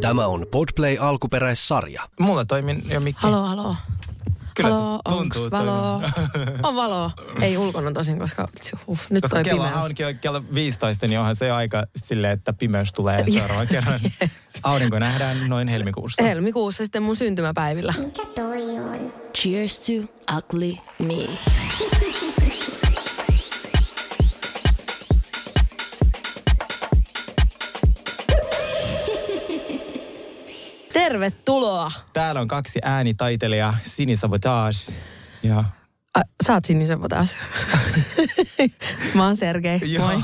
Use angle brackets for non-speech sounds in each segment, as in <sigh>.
Tämä on Podplay alkuperäissarja. Mulla toimin jo mikki. Halo, halo. Kyllä halo, se tuntuu onks valo? <laughs> On valo. Ei ulkona tosin, koska uh, nyt Koska toi kello pimeys. on kello- kello 15, niin onhan se aika silleen, että pimeys tulee <laughs> seuraavan kerran. Aurinko nähdään noin helmikuussa. Helmikuussa sitten mun syntymäpäivillä. Mikä toi on? Cheers to ugly me. Tervetuloa. Täällä on kaksi äänitaiteilijaa, Sini Sabotage ja... A, sä oot sinisen taas. <laughs> Mä oon Sergei. Moi.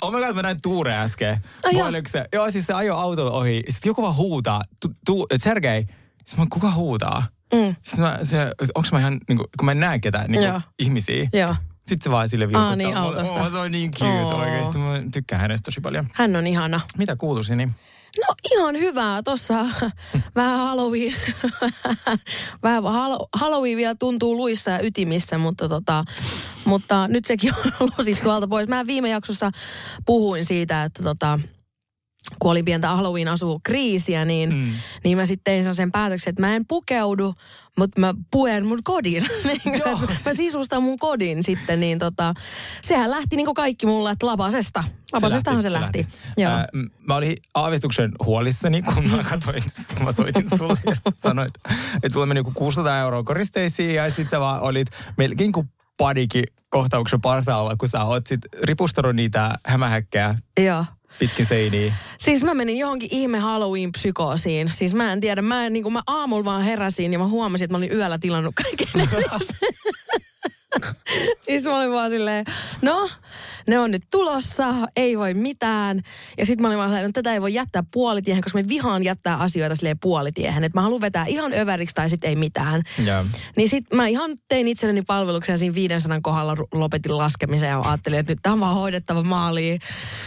oh my god, mä näin Tuure äsken. Ai joo. Se, joo, siis se ajoi autolla ohi. Sitten joku vaan huutaa. Tu, tu, Sergei. Sitten mä, kuka huutaa? Mm. Sitten mä, se, onks mä ihan, niin kuin, kun mä en näe ketään niin ihmisiä. Joo. Sitten se vaan sille vilkuttaa. niin, Mä- autosta. Oh, se on niin cute Oo. oikeesti. Mä tykkään hänestä tosi paljon. Hän on ihana. Mitä kuuluu Sini? No ihan hyvää. Tossa <laughs> vähän Halloween. <laughs> vähän Halloween vielä tuntuu luissa ja ytimissä, mutta, tota, mutta nyt sekin on <laughs> lusit tuolta pois. Mä viime jaksossa puhuin siitä, että tota, kun oli pientä Halloween asuu kriisiä, niin, mm. niin mä sitten tein sen päätöksen, että mä en pukeudu, mutta mä puen mun kodin. <laughs> Niin, mä sisustan mun kodin sitten, niin tota, sehän lähti niin kuin kaikki mulle, että lapasesta. Lapasestahan se lähti. Se lähti. Joo. Ää, mä olin aavistuksen huolissani, kun mä katsoin, kun mä soitin sulle ja sit sanoit, että sulla meni joku 600 euroa koristeisiin ja sit sä vaan olit melkein kuin panikin kohtauksen partaalla, kun sä oot sit ripustanut niitä hämähäkkejä Joo. Pitkin seiniä. Siis mä menin johonkin ihme Halloween-psykoosiin. Siis mä en tiedä, mä, en, niin mä aamulla vaan heräsin ja mä huomasin, että mä olin yöllä tilannut kaiken. <laughs> <laughs> siis mä olin vaan silleen, no, ne on nyt tulossa, ei voi mitään. Ja sitten mä olin vaan silleen, no tätä ei voi jättää puolitiehen, koska me vihaan jättää asioita silleen puolitiehen. Että mä haluan vetää ihan överiksi tai sitten ei mitään. Ja. Niin sit mä ihan tein itselleni palveluksen siinä 500 kohdalla lopetin laskemisen ja ajattelin, että nyt tämä on vaan hoidettava maaliin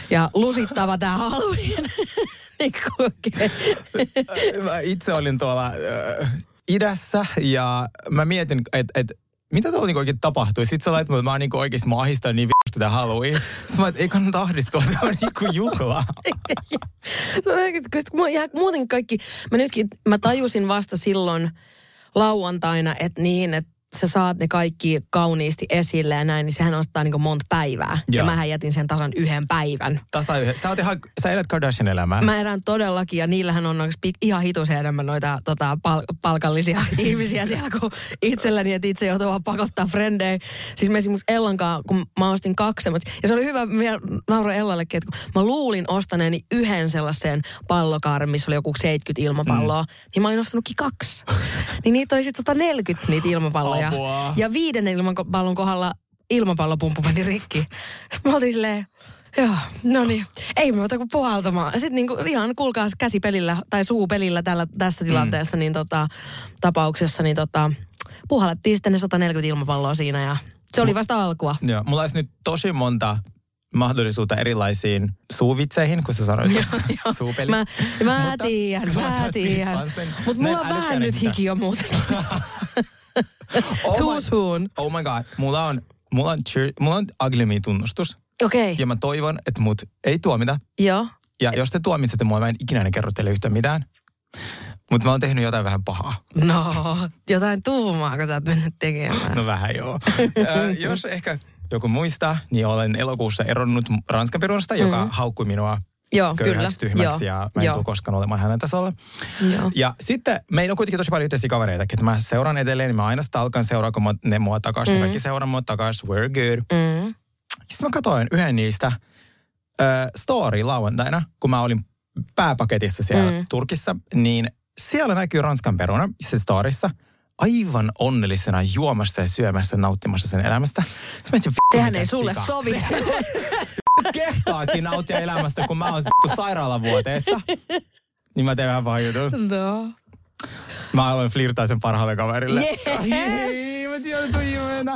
ja lusittava tämä Halloween. <laughs> niin. Mä itse olin tuolla äh, idässä ja mä mietin, että et, mitä tuolla niinku oikein tapahtui. Sitten sä lait mulle, että mä oon niinku oikeesti mä ahistan niin vittu tätä Halloween. Sitten mä, että ei kannata ahdistua, tämä on niinku juhla. <laughs> Se on oikeasti, koska mua ihan muuten kaikki, mä nytkin, mä tajusin vasta silloin lauantaina, että niin, että sä saat ne kaikki kauniisti esille ja näin, niin sehän ostaa niin monta päivää. Ja Joo. mähän jätin sen tasan yhden päivän. Tasa yhden. Sä, oot ihan, sä elät Kardashian elämää. Mä erään todellakin, ja niillähän on ihan hitusen enemmän noita tota, pal- palkallisia <laughs> ihmisiä siellä kuin itselläni, että itse joutuu vaan pakottaa frendejä. Siis me esimerkiksi Ellankaan, kun mä ostin kaksi semmoista, ja se oli hyvä, vielä nauroin Ellallekin, että kun mä luulin ostaneeni yhden sellaisen pallokaaren, missä oli joku 70 ilmapalloa, mm. niin mä olin ostanutkin kaksi. <laughs> niin niitä oli sitten 140 niitä ilmapalloja. Apua. Ja viidennen ilmapallon kohdalla ilmapallopumppu meni rikki. Mä oltiin silleen, Joo, no niin. Ei muuta kuin puhaltamaan. Sitten niinku ihan kuulkaas käsipelillä tai suupelillä tällä, tässä tilanteessa, niin tota, tapauksessa, niin tota, puhallettiin sitten ne 140 ilmapalloa siinä ja se oli vasta alkua. Joo, mulla olisi nyt tosi monta mahdollisuutta erilaisiin suuvitseihin, kun sä sanoit tuosta suupeli. Mä, mä tiedän, Mä tiedän. Mutta mulla on vähän nyt hiki jo muutenkin. <laughs> oh Too my, soon. oh my god, mulla on, mulla on, cheer, mulla on ugly me tunnustus. Okei, Ja mä toivon, että mut ei tuomita. joo. Ja jos te tuomitsette mua, mä en ikinä kerro teille yhtään mitään. Mutta mä oon tehnyt jotain vähän pahaa. No, jotain tuumaa, kun sä oot mennyt tekemään. No vähän joo. Ö, jos ehkä joku muistaa, niin olen elokuussa eronnut Ranskan perunosta, joka Mm. haukkui minua Joo, kyllä. köyhäksi, tyhmäksi Joo, ja mä en tule koskaan olemaan hänen tasolla. Joo. Ja sitten meillä on kuitenkin tosi paljon yhteisiä kavereita, että mä seuraan edelleen, niin mä aina stalkan seuraa, kun mä- ne mua takaisin, mm. kaikki seuraa mua takaisin, we're good. Mm. Sitten mä katsoin yhden niistä ö, story lauantaina, kun mä olin pääpaketissa siellä mm. Turkissa, niin siellä näkyy Ranskan peruna, se storissa, aivan onnellisena juomassa ja syömässä, nauttimassa sen elämästä. Sitten mä etsin, "Vittu, Sehän ei sulle sika." sovi. <laughs> Kehtaakin nauttia elämästä, kun mä oon sairaalavuoteessa. Niin mä teen vähän pahan jutun. no. Mä aloin flirtaa sen parhaalle kaverille. Yes.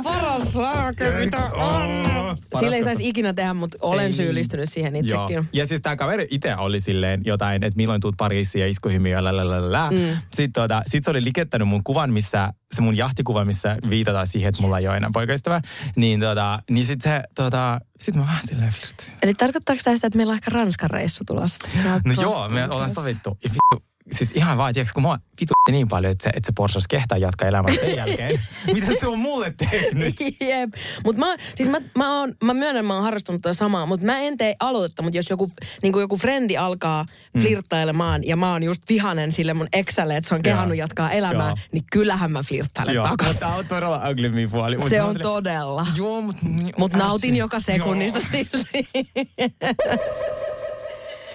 Paras saake, mitä on. Sillä ei saisi ikinä tehdä, mutta olen Ei. syyllistynyt siihen Joo. itsekin. Ja siis tämä kaveri itse oli silleen jotain, että milloin tuut Pariisiin ja iskuhymiö. Mm. Sitten tota, sit se oli likettänyt mun kuvan, missä, se mun jahtikuva, missä viitataan siihen, että mulla ei ole enää poikaystävää. Niin, tota, niin sitten se, tota, sit mä vähän silleen flirttasin. Eli tarkoittaako tämä sitä, että meillä on ehkä Ranskan reissu tulossa? No joo, me ollaan sovittu. Ja vittu, siis ihan vaan, tiiäks, kun mua vittu niin paljon, että se, että se Porsas kehtaa jatkaa elämää sen jälkeen. <laughs> Mitä se on mulle tehnyt? Jep. Mutta mä, siis mä, mä, oon, mä myönnän, mä oon harrastanut tätä samaa, mutta mä en tee aloitetta, mutta jos joku, niin joku frendi alkaa flirttailemaan ja mä oon just vihanen sille mun exälle, että se on kehannut jatkaa elämää, Joo. niin kyllähän mä flirttailen Joo, takaisin. mutta tää on todella ugly me puoli. Mut Se mä on ajattelin- todella. Joo, mutta... Mutta nautin joka sekunnista silti. <laughs>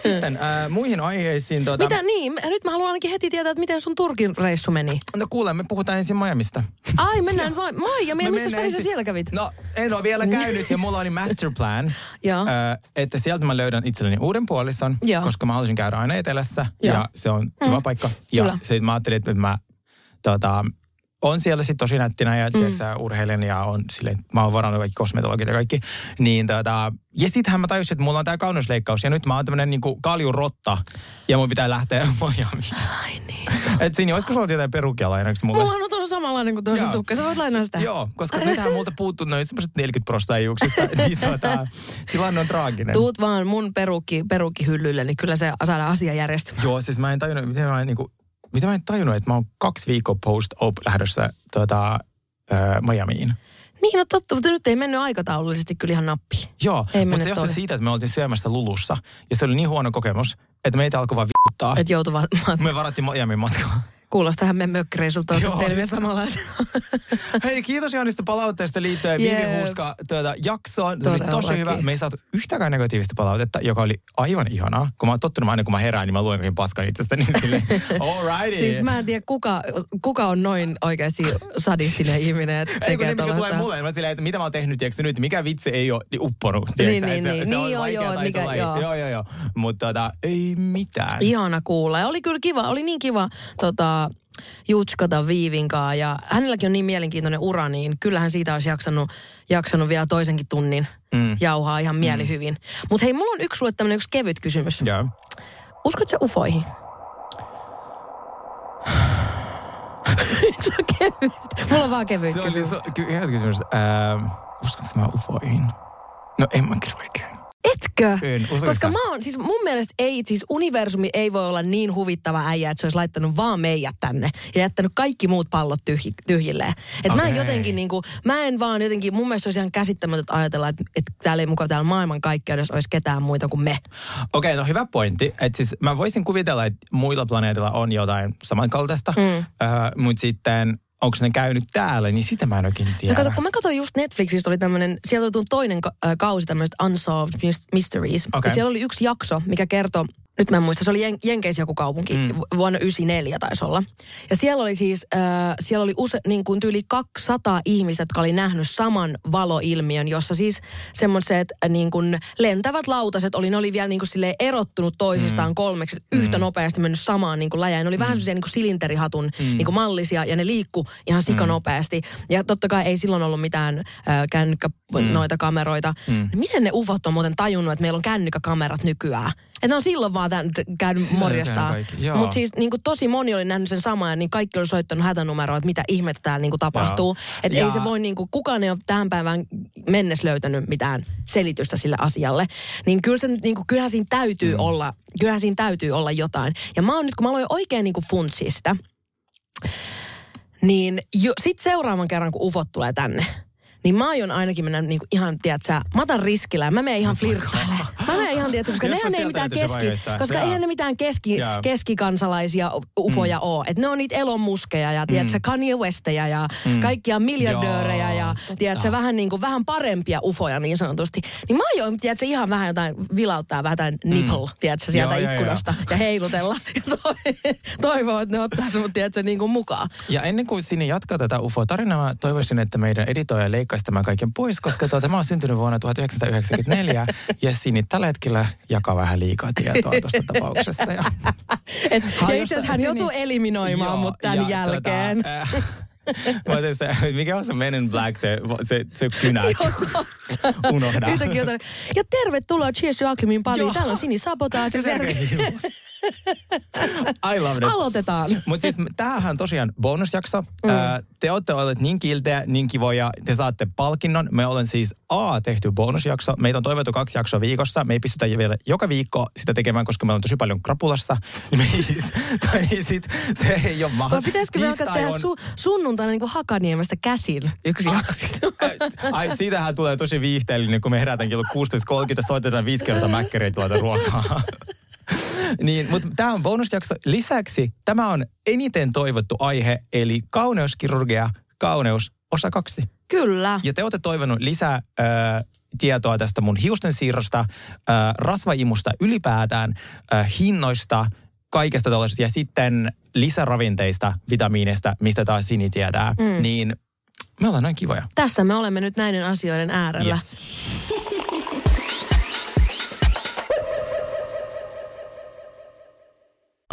Sitten äh, muihin aiheisiin. Tuota, Mitä niin? Nyt mä haluan ainakin heti tietää, että miten sun Turkin reissu meni. No kuule, me puhutaan ensin Miamista. Ai, mennään vain. Miami, ja Me missä välissä ensin- siellä kävit? No, en ole vielä käynyt ja mulla oli masterplan, <laughs> äh, että sieltä mä löydän itselleni uuden puolison, Joo. koska mä haluaisin käydä aina etelässä Joo. ja se on kiva paikka. Ja sitten mä ajattelin, että mä tota, on siellä sitten tosi nättinä ja mm. urheilen ja on silleen, mä oon varannut kaikki kosmetologit ja kaikki. Niin tota, ja sittenhän mä tajusin, että mulla on tää kauneusleikkaus ja nyt mä oon tämmönen niinku kaljurotta ja mun pitää lähteä <laughs> Miamiin. Ai niin. Et siinä olisiko sulla jotain perukia lainaksi mulle? Mulla on tuolla samanlainen kuin tuossa tukka. Sä voit lainaa sitä. Joo, koska nythän multa puuttuu noin semmoiset 40 prosenttia iuksista, <laughs> niin tota, tilanne on traaginen. Tuut vaan mun perukki, perukkihyllylle, niin kyllä se saadaan asia järjestymään. Joo, siis mä en tajunnut, miten mä en, niinku, miten mä en tajunnut, että mä oon kaksi viikkoa post-op lähdössä tota, ö, Miamiin. Niin, no totta, mutta nyt ei mennyt aikataulullisesti kyllä ihan nappi. Joo, Ei mutta se johtui siitä, että me oltiin syömässä Lulussa. Ja se oli niin huono kokemus, että meitä alkoi vaan vituttaa. Että joutuvat, Me varattiin Miamin matkaa. Kuulostaa meidän mökkireisulta, teille samanlaisia. <laughs> Hei, kiitos Janista palautteesta liittyen Vivi Jep. Huuska tuota, jaksoon. Se oli tosi hyvä. Me ei saatu yhtäkään negatiivista palautetta, joka oli aivan ihanaa. Kun mä oon tottunut aina, kun mä herään, niin mä luen paskan itsestäni silleen, <laughs> alrighty. Siis mä en tiedä, kuka, kuka on noin oikeasti sadistinen ihminen, että Ei kun tekee ne, mitkä tulee mulle, mä silleen, että mitä mä oon tehnyt, tiedätkö nyt, mikä vitsi ei ole niin upponut. Niin, tiedätkö, niin, että se, niin. se Niin, on joo, joo, mikä- joo. joo, joo, joo. Mutta tota, ei mitään. Ihana kuulla. Ja oli kyllä kiva, oli niin kiva tota, jutskata Viivinkaa ja hänelläkin on niin mielenkiintoinen ura, niin kyllähän siitä olisi jaksanut, jaksanut vielä toisenkin tunnin mm. jauhaa ihan mielihyvin. Mm. Mutta hei, mulla on yksi sulle tämmöinen yksi kevyt kysymys. Joo. Uskotko sä ufoihin? <sighs> se on kevyt. Mulla on vaan kevyt Se on kysymys. siis ky- hyvä kysymys. Uskonko mä ufoihin? No en mä kyllä oikein. Etkö? Uskotko Koska mä oon, siis mun mielestä ei, siis universumi ei voi olla niin huvittava äijä, että se olisi laittanut vaan meidät tänne ja jättänyt kaikki muut pallot tyhji, tyhjilleen. Et mä en jotenkin niinku, mä en vaan jotenkin, mun mielestä olisi ihan käsittämätöntä ajatella, että, että täällä ei mukaan täällä maailman kaikkeudessa olisi ketään muita kuin me. Okei, no hyvä pointti. Että siis mä voisin kuvitella, että muilla planeetilla on jotain samankaltaista, mm. äh, mutta sitten onko ne käynyt täällä, niin sitä mä en oikein tiedä. No kato, kun mä katsoin just Netflixistä, oli tämmönen, sieltä oli toinen ka- äh, kausi tämmöistä Unsolved Mys- Mysteries. Okei. Ja siellä oli yksi jakso, mikä kertoi, nyt mä en muista, se oli Jen- Jenkeissä joku kaupunki, mm. vuonna 94 taisi olla. Ja siellä oli siis, äh, siellä oli use, niin kuin tyyli 200 ihmistä, jotka oli nähnyt saman valoilmiön, jossa siis semmoiset äh, niin kuin lentävät lautaset oli, ne oli vielä niin kuin silleen erottunut toisistaan mm. kolmeksi, yhtä nopeasti mennyt samaan niin kuin läjään. Ne oli vähän semmoisia niin kuin silinterihatun mm. niin kuin mallisia ja ne liikku ihan sikanopeasti. Ja totta kai ei silloin ollut mitään äh, kännykkä noita kameroita. Mm. Miten ne ufot on muuten tajunnut, että meillä on kännykkäkamerat nykyään? Että on silloin vaan tämän, käynyt joo. Mutta siis niin kuin tosi moni oli nähnyt sen saman ja niin kaikki oli soittanut hätänumeroa, että mitä ihmettä täällä niin kuin tapahtuu. Että ei se voi niin kuin, kukaan ei ole tähän päivään mennessä löytänyt mitään selitystä sille asialle. Niin kyllä se, niin kuin, kyllähän siinä täytyy mm. olla, kyllähän siinä täytyy olla jotain. Ja mä oon nyt, kun mä aloin oikein niin kuin sitä, niin jo, sit seuraavan kerran, kun ufot tulee tänne, niin mä aion ainakin mennä niinku ihan, tiedätkö, sä, mä otan riskillä ja mä menen ihan flirttailemaan. Mä menen ihan, tiedätkö, koska nehän ei mitään keski, koska eihän ne mitään keski, keskikansalaisia ufoja mm. oo. Että ne on niitä elonmuskeja ja, tiedätkö, Kanye Westejä ja mm. kaikkia miljardöörejä Joo, ja, tiedätkö, vähän niin kuin, vähän parempia ufoja niin sanotusti. Niin mä aion, tiedätkö, ihan vähän jotain vilauttaa vähän jotain nipple, mm. tiedätkö, sieltä Joo, joo, joo. ikkunasta ja heilutella. <laughs> Ja toi- toivoo, että ne ottaa sut, tiedätkö, niin kuin mukaan. Ja ennen kuin sinne jatkaa tätä UFO-tarinaa, mä toivoisin, että meidän editoija leikkaisi tämän kaiken pois, koska tuota, mä oon syntynyt vuonna 1994 ja Sini tällä hetkellä jakaa vähän liikaa tietoa tuosta tapauksesta. Ja, <laughs> Et, ja itse asiassa hän joutuu eliminoimaan Joo, mut tämän ja jälkeen. Tota, <laughs> äh, Mä se, mikä on se Men in Black, se, se, se kynä. <laughs> Unohda. Yhtäkkiä. Ja tervetuloa Cheers to Alchemyin pariin. Joo. Täällä on Sini Sabotage. Se. Hilmo. I love it. Aloitetaan. Mutta siis tämähän on tosiaan bonusjakso. Mm. te olette olleet niin kiltejä, niin kivoja. Te saatte palkinnon. Me olen siis A tehty bonusjakso. Meitä on toivottu kaksi jaksoa viikossa. Me ei pystytä vielä joka viikko sitä tekemään, koska meillä on tosi paljon krapulassa. <laughs> Me, tai niin sit, se ei ole mahdollista. pitäisikö me alkaa tehdä su- sunnuntaina niin kuin Hakaniemestä käsin yksi jakso? Ai, siitähän tulee tosi viihteellinen, kun me herätään kello 16.30, soitetaan viisi kertaa mäkkäriä tuolta ruokaa. <laughs> niin, mutta tämä on bonusjakso. Lisäksi tämä on eniten toivottu aihe, eli kauneuskirurgia, kauneus, osa kaksi. Kyllä. Ja te olette toivonut lisää äh, tietoa tästä mun hiusten siirrosta, äh, rasvaimusta ylipäätään, äh, hinnoista, kaikesta tällaisesta ja sitten lisäravinteista, vitamiineista, mistä taas Sini tietää. Mm. Niin me ollaan noin kivoja. Tässä me olemme nyt näiden asioiden äärellä. Yes.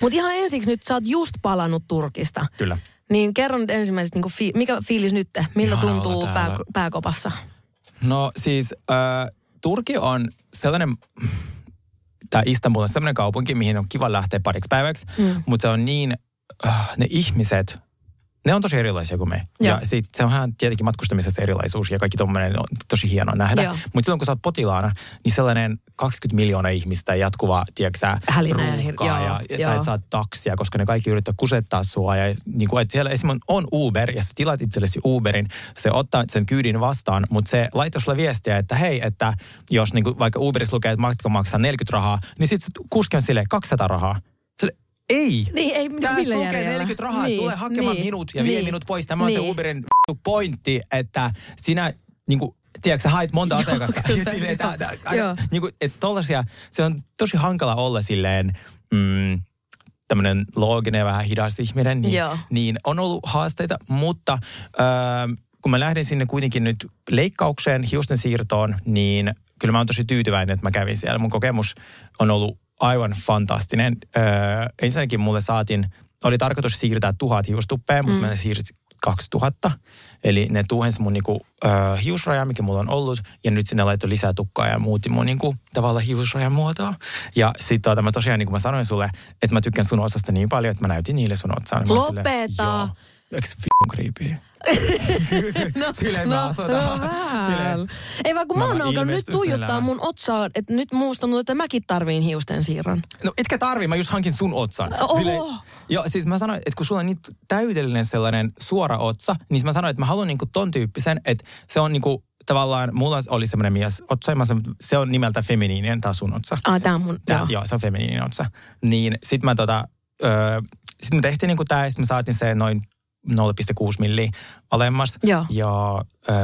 Mutta ihan ensiksi nyt sä oot just palannut Turkista. Kyllä. Niin kerro nyt ensimmäisestä, niin fi- mikä fiilis nyt? Miltä Ihanaa tuntuu pää- pääkopassa? No siis äh, Turki on sellainen, tämä Istanbul on sellainen kaupunki, mihin on kiva lähteä pariksi päiväksi, mm. mutta se on niin, äh, ne ihmiset, ne on tosi erilaisia kuin me. Joo. Ja sit se on ihan tietenkin matkustamisessa erilaisuus ja kaikki tommonen on tosi hienoa nähdä. Mutta silloin kun sä oot potilaana, niin sellainen 20 miljoonaa ihmistä jatkuva, tiedätkö sä, ruuhkaa ja, ja sä et saa taksia, koska ne kaikki yrittää kusettaa sua. Ja niin kuin, että siellä esimerkiksi on Uber ja sä tilaat itsellesi Uberin, se ottaa sen kyydin vastaan, mutta se laittaa sulle viestiä, että hei, että jos niin kuin, vaikka Uberissa lukee, että matka maksaa 40 rahaa, niin sitten kuski on silleen 200 rahaa. Ei! Niin, ei Tää millä lukee järjellä? 40 rahaa, Niin, tulee hakemaan niin, minut ja vie niin, minut pois. Tämä on se niin. Uberin vittu pointti, että sinä niin kuin, tiedätkö, sä hait monta Joo, asiakasta. <laughs> silleen, tää- tää- joo. niin kuin, että tollasia, se on tosi hankala olla silleen, mm, tämmöinen looginen ja vähän hidas ihminen, niin, Joo. niin on ollut haasteita, mutta öö, kun mä lähdin sinne kuitenkin nyt leikkaukseen, hiusten siirtoon, niin kyllä mä oon tosi tyytyväinen, että mä kävin siellä. Mun kokemus on ollut aivan fantastinen. Öö, ensinnäkin mulle saatiin, oli tarkoitus siirtää tuhat hiustuppea, mutta mä siirsin 2000. Eli ne tuhensi mun niinku, ö, hiusraja, mikä mulla on ollut, ja nyt sinne laittoi lisää tukkaa ja muutti mun niinku, tavallaan hiusrajan muotoa. Ja sitten tuota, mä tosiaan, niin kuin mä sanoin sulle, että mä tykkään sun osasta niin paljon, että mä näytin niille sun otsaan. Lopeta. Joo. Eikö se creepy? No, Silleen mä vähän. Silleen, Ei vaan kun mä, Mä oon alkanut nyt tuijottaa mun otsaa, että nyt muusta tuntuu, että mäkin tarviin hiusten siirron. No etkä tarvii, mä just hankin sun otsan. Oho. joo, siis mä sanoin, että kun sulla on niin täydellinen sellainen suora otsa, niin mä sanoin, että mä haluan niinku ton tyyppisen, että se on niinku tavallaan, mulla oli semmoinen mies otsa, mä sanoin, se on nimeltä feminiininen, tää sun otsa. Ah, tää on mun, Tää, joo. joo. se on feminiininen otsa. Niin sit mä tota, öö, sit me tehtiin niinku tää, ja sit mä saatin se noin 0,6 milliä alemmas. Joo. Ja öö,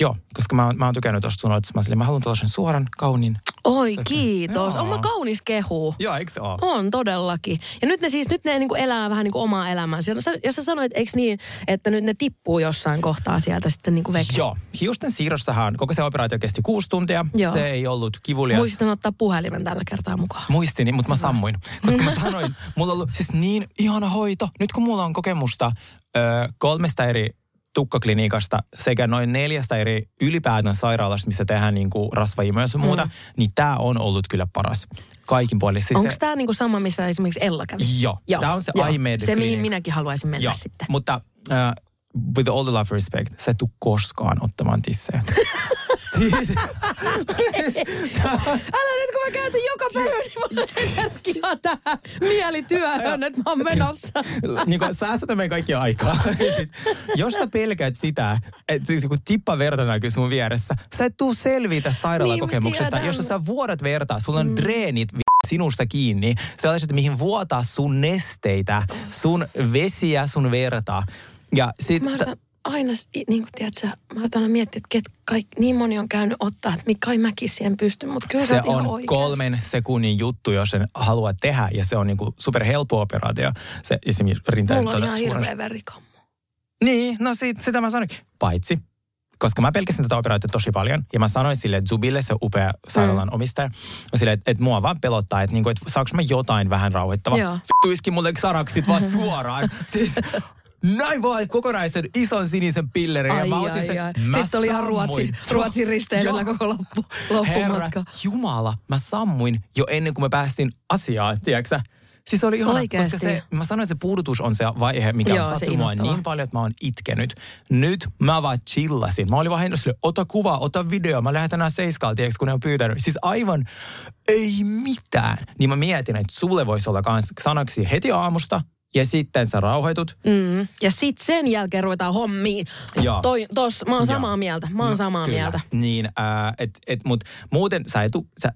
joo, koska mä, mä oon tykännyt tosta sun otsasta. Mä, haluan tällaisen suoran, kauniin. Oi, Se- kiitos. Joo. On mä kaunis kehu. Joo, eikö se oo? On todellakin. Ja nyt ne siis, nyt ne niinku elää vähän niinku omaa elämäänsä. Ja sä, ja sä sanoit, eikö niin, että nyt ne tippuu jossain kohtaa sieltä sitten niinku veke. Joo, hiusten siirrossahan koko se operaatio kesti kuusi tuntia. Joo. Se ei ollut kivulias. Muistan ottaa puhelimen tällä kertaa mukaan. Muistini, mutta mä sammuin. Koska mä sanoin, mulla on ollut siis niin ihana hoito. Nyt kun mulla on kokemusta ö, kolmesta eri tukkaklinikasta sekä noin neljästä eri ylipäätään sairaalasta, missä tehdään niin kuin rasvaimua ja muuta, mm. niin tämä on ollut kyllä paras. Kaikin puolin. Siis Onko se- tämä niinku sama, missä esimerkiksi Ella kävi? Joo, tää on se joo. iMed Se, mihin minäkin haluaisin mennä Joo, sitten. mutta uh, with all the love respect, sä et tuu koskaan ottamaan tissejä. <laughs> siis, Älä nyt, kun mä käytän joka päivä, niin energiaa tähän mielityöhön, että mä oon menossa. niin kuin säästetään meidän kaikki aikaa. <laughs> Sit, jos sä pelkäät sitä, että siis kun tippa verta näkyy sun vieressä, sä et tuu selviä tästä sairaalakokemuksesta. Niin, jos sä vuodat vertaa, sulla on dreenit vi- sinusta kiinni, sellaiset, mihin vuotaa sun nesteitä, sun vesiä, sun verta. Ja sit, Mä aina, niin kuin tiedätkö, mä aloitan aina miettiä, että ket, kaik, niin moni on käynyt ottaa, että mikä kai mäkin siihen pystyn, mutta kyllä Se on oikeassa. kolmen sekunnin juttu, jos sen haluaa tehdä, ja se on niinku super helppo operaatio. Se esimerkiksi rinteen Mulla on tuota ihan suuren- hirveä verikammo. Niin, no sit, sitä mä sanoin. Paitsi, koska mä pelkäsin tätä operaatiota tosi paljon. Ja mä sanoin sille Zubille, se upea sairaalan mm. omistaja, sille, että, että mua vaan pelottaa, että, niinku, että saanko mä jotain vähän rauhoittavaa. Joo. Vittu iski mulle saraksit vaan suoraan. <laughs> siis näin vaan kokonaisen ison sinisen pillerin. ja Ai, mä otin ai, sen, ai. mä Sitten oli ihan. Ruotsin, Ruotsin risteilyllä koko loppu, Herra loppumatka. Jumala, mä sammuin jo ennen kuin me päästiin asiaan, tiedätkö Siis oli ihana, Oikeesti? koska se, mä sanoin, että se puudutus on se vaihe, mikä Joo, on sattunut niin paljon, että mä oon itkenyt. Nyt mä vaan chillasin. Mä olin vaan hennossa, ota kuva, ota video. Mä lähetän nää seiskaal, tiedätkö, kun ne on pyytänyt. Siis aivan ei mitään. Niin mä mietin, että sulle voisi olla kans sanaksi heti aamusta, ja sitten sä rauhoitut. Mm. Ja sitten sen jälkeen ruvetaan hommiin. Joo. Toi, tos, mä oon samaa Joo. mieltä. Mä oon samaa Kyllä. mieltä. Niin, äh, et, et, mut muuten sä et, tuu- sä,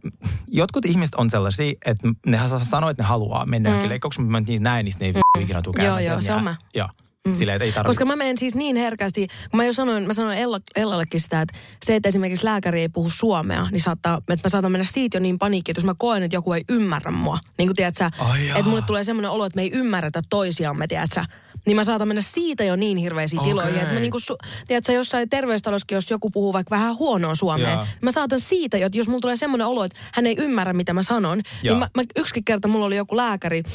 jotkut ihmiset on sellaisia, että ne sa- sanoo, että ne haluaa mennä mm. leikkauksiin, mutta mä niitä näen, niin ne ei mm. ikinä tuu Joo, käymään joo, se on Jää- mä. Joo, mm. silleen, että ei tarvitse. Koska mä menen siis niin herkästi, kun mä jo sanoin, mä sanoin Ella, Ellallekin sitä, että se, että esimerkiksi lääkäri ei puhu suomea, niin saattaa, että mä saatan mennä siitä jo niin paniikkiin, että jos mä koen, että joku ei ymmärrä mua. Niin kuin tiedät sä, että mulle tulee semmoinen olo, että me ei ymmärretä toisiamme, tiedät sä. Niin mä saatan mennä siitä jo niin hirveisiin Okei. tiloihin, että mä niinku, su- tiedät sä, jossain terveystalossakin, jos joku puhuu vaikka vähän huonoa suomea, Joo. mä saatan siitä jo, että jos mulla tulee semmoinen olo, että hän ei ymmärrä, mitä mä sanon, Joo. niin mä, mä, yksikin kerta mulla oli joku lääkäri, ää,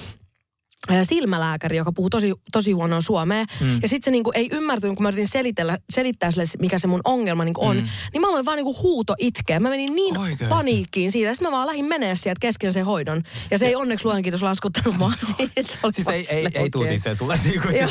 silmälääkäri, joka puhuu tosi, tosi huonoa suomea. Mm. Ja sitten se niinku ei ymmärtänyt, kun mä yritin selitellä, selittää sille, mikä se mun ongelma niinku on. Mm. Niin mä aloin vaan niinku huuto itkeä. Mä menin niin Oikeesti? paniikkiin siitä. Sitten mä vaan lähdin menee sieltä kesken sen hoidon. Ja se ei onneksi luojan kiitos laskuttanut mua <laughs> siitä. Se oli Siis vaan ei, ei, silleen, ei tuu okei. tissejä sulle. <laughs> Niinku, Joo.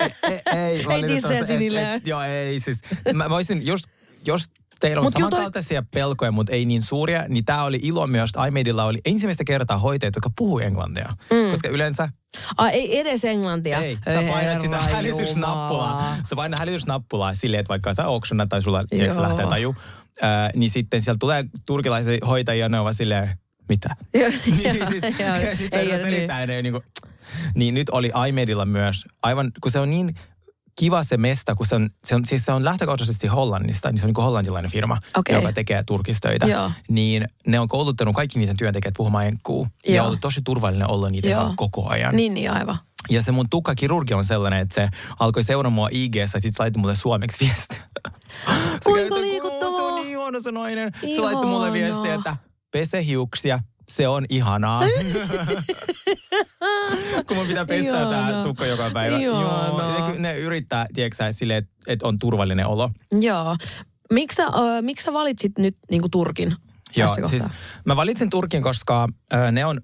ei, ei, valitettavasti, tissejä et- sinille. et- Joo, ei siis. Mä voisin, jos, jos teillä on Mut kyllä toi- samankaltaisia pelkoja, mutta ei niin suuria, niin tämä oli ilo myös, että iMadeilla oli ensimmäistä kertaa hoitajat, jotka puhuu englantia. Mm. Koska yleensä Ai, ei edes englantia. Ei, sä painat sitä hälytysnappulaa. Sä painat hälytysnappulaa silleen, että vaikka sä oksuna tai sulla tiedätkö, lähtee taju, ää, niin sitten sieltä tulee turkilaisia hoitajia, ne ovat silleen, mitä? <laughs> Joo, <laughs> niin, joo, sit, joo. <laughs> ja sitten Ei se selittää ja ne niin kuin, niin nyt oli iMedilla myös, aivan kun se on niin kiva se mesta, kun se on, se on, siis se on lähtökohtaisesti Hollannista, niin se on niin hollantilainen firma, Okei. joka tekee turkistöitä. Joo. Niin ne on kouluttanut kaikki niiden työntekijät puhumaan enkkuu. Ja Joo. ollut tosi turvallinen olla niitä koko ajan. Niin, niin aivan. Ja se mun tukkakirurgi on sellainen, että se alkoi seurata mua IG-ssä ja sitten se laittoi mulle suomeksi viestiä. Kuinka liikuttavaa. Se on niin ihana se nainen. Se laittoi mulle viestiä, että pese hiuksia. Se on ihanaa. <laughs> Kun mun pitää pestää tää tukka joka päivä. Ihanaa. Joo, ne, ne yrittää, tiedätkö sä, silleen, että et on turvallinen olo. Joo. Miksi sä, ö, miksi sä valitsit nyt niinku Turkin Joo, siis mä valitsin Turkin, koska ö, ne on,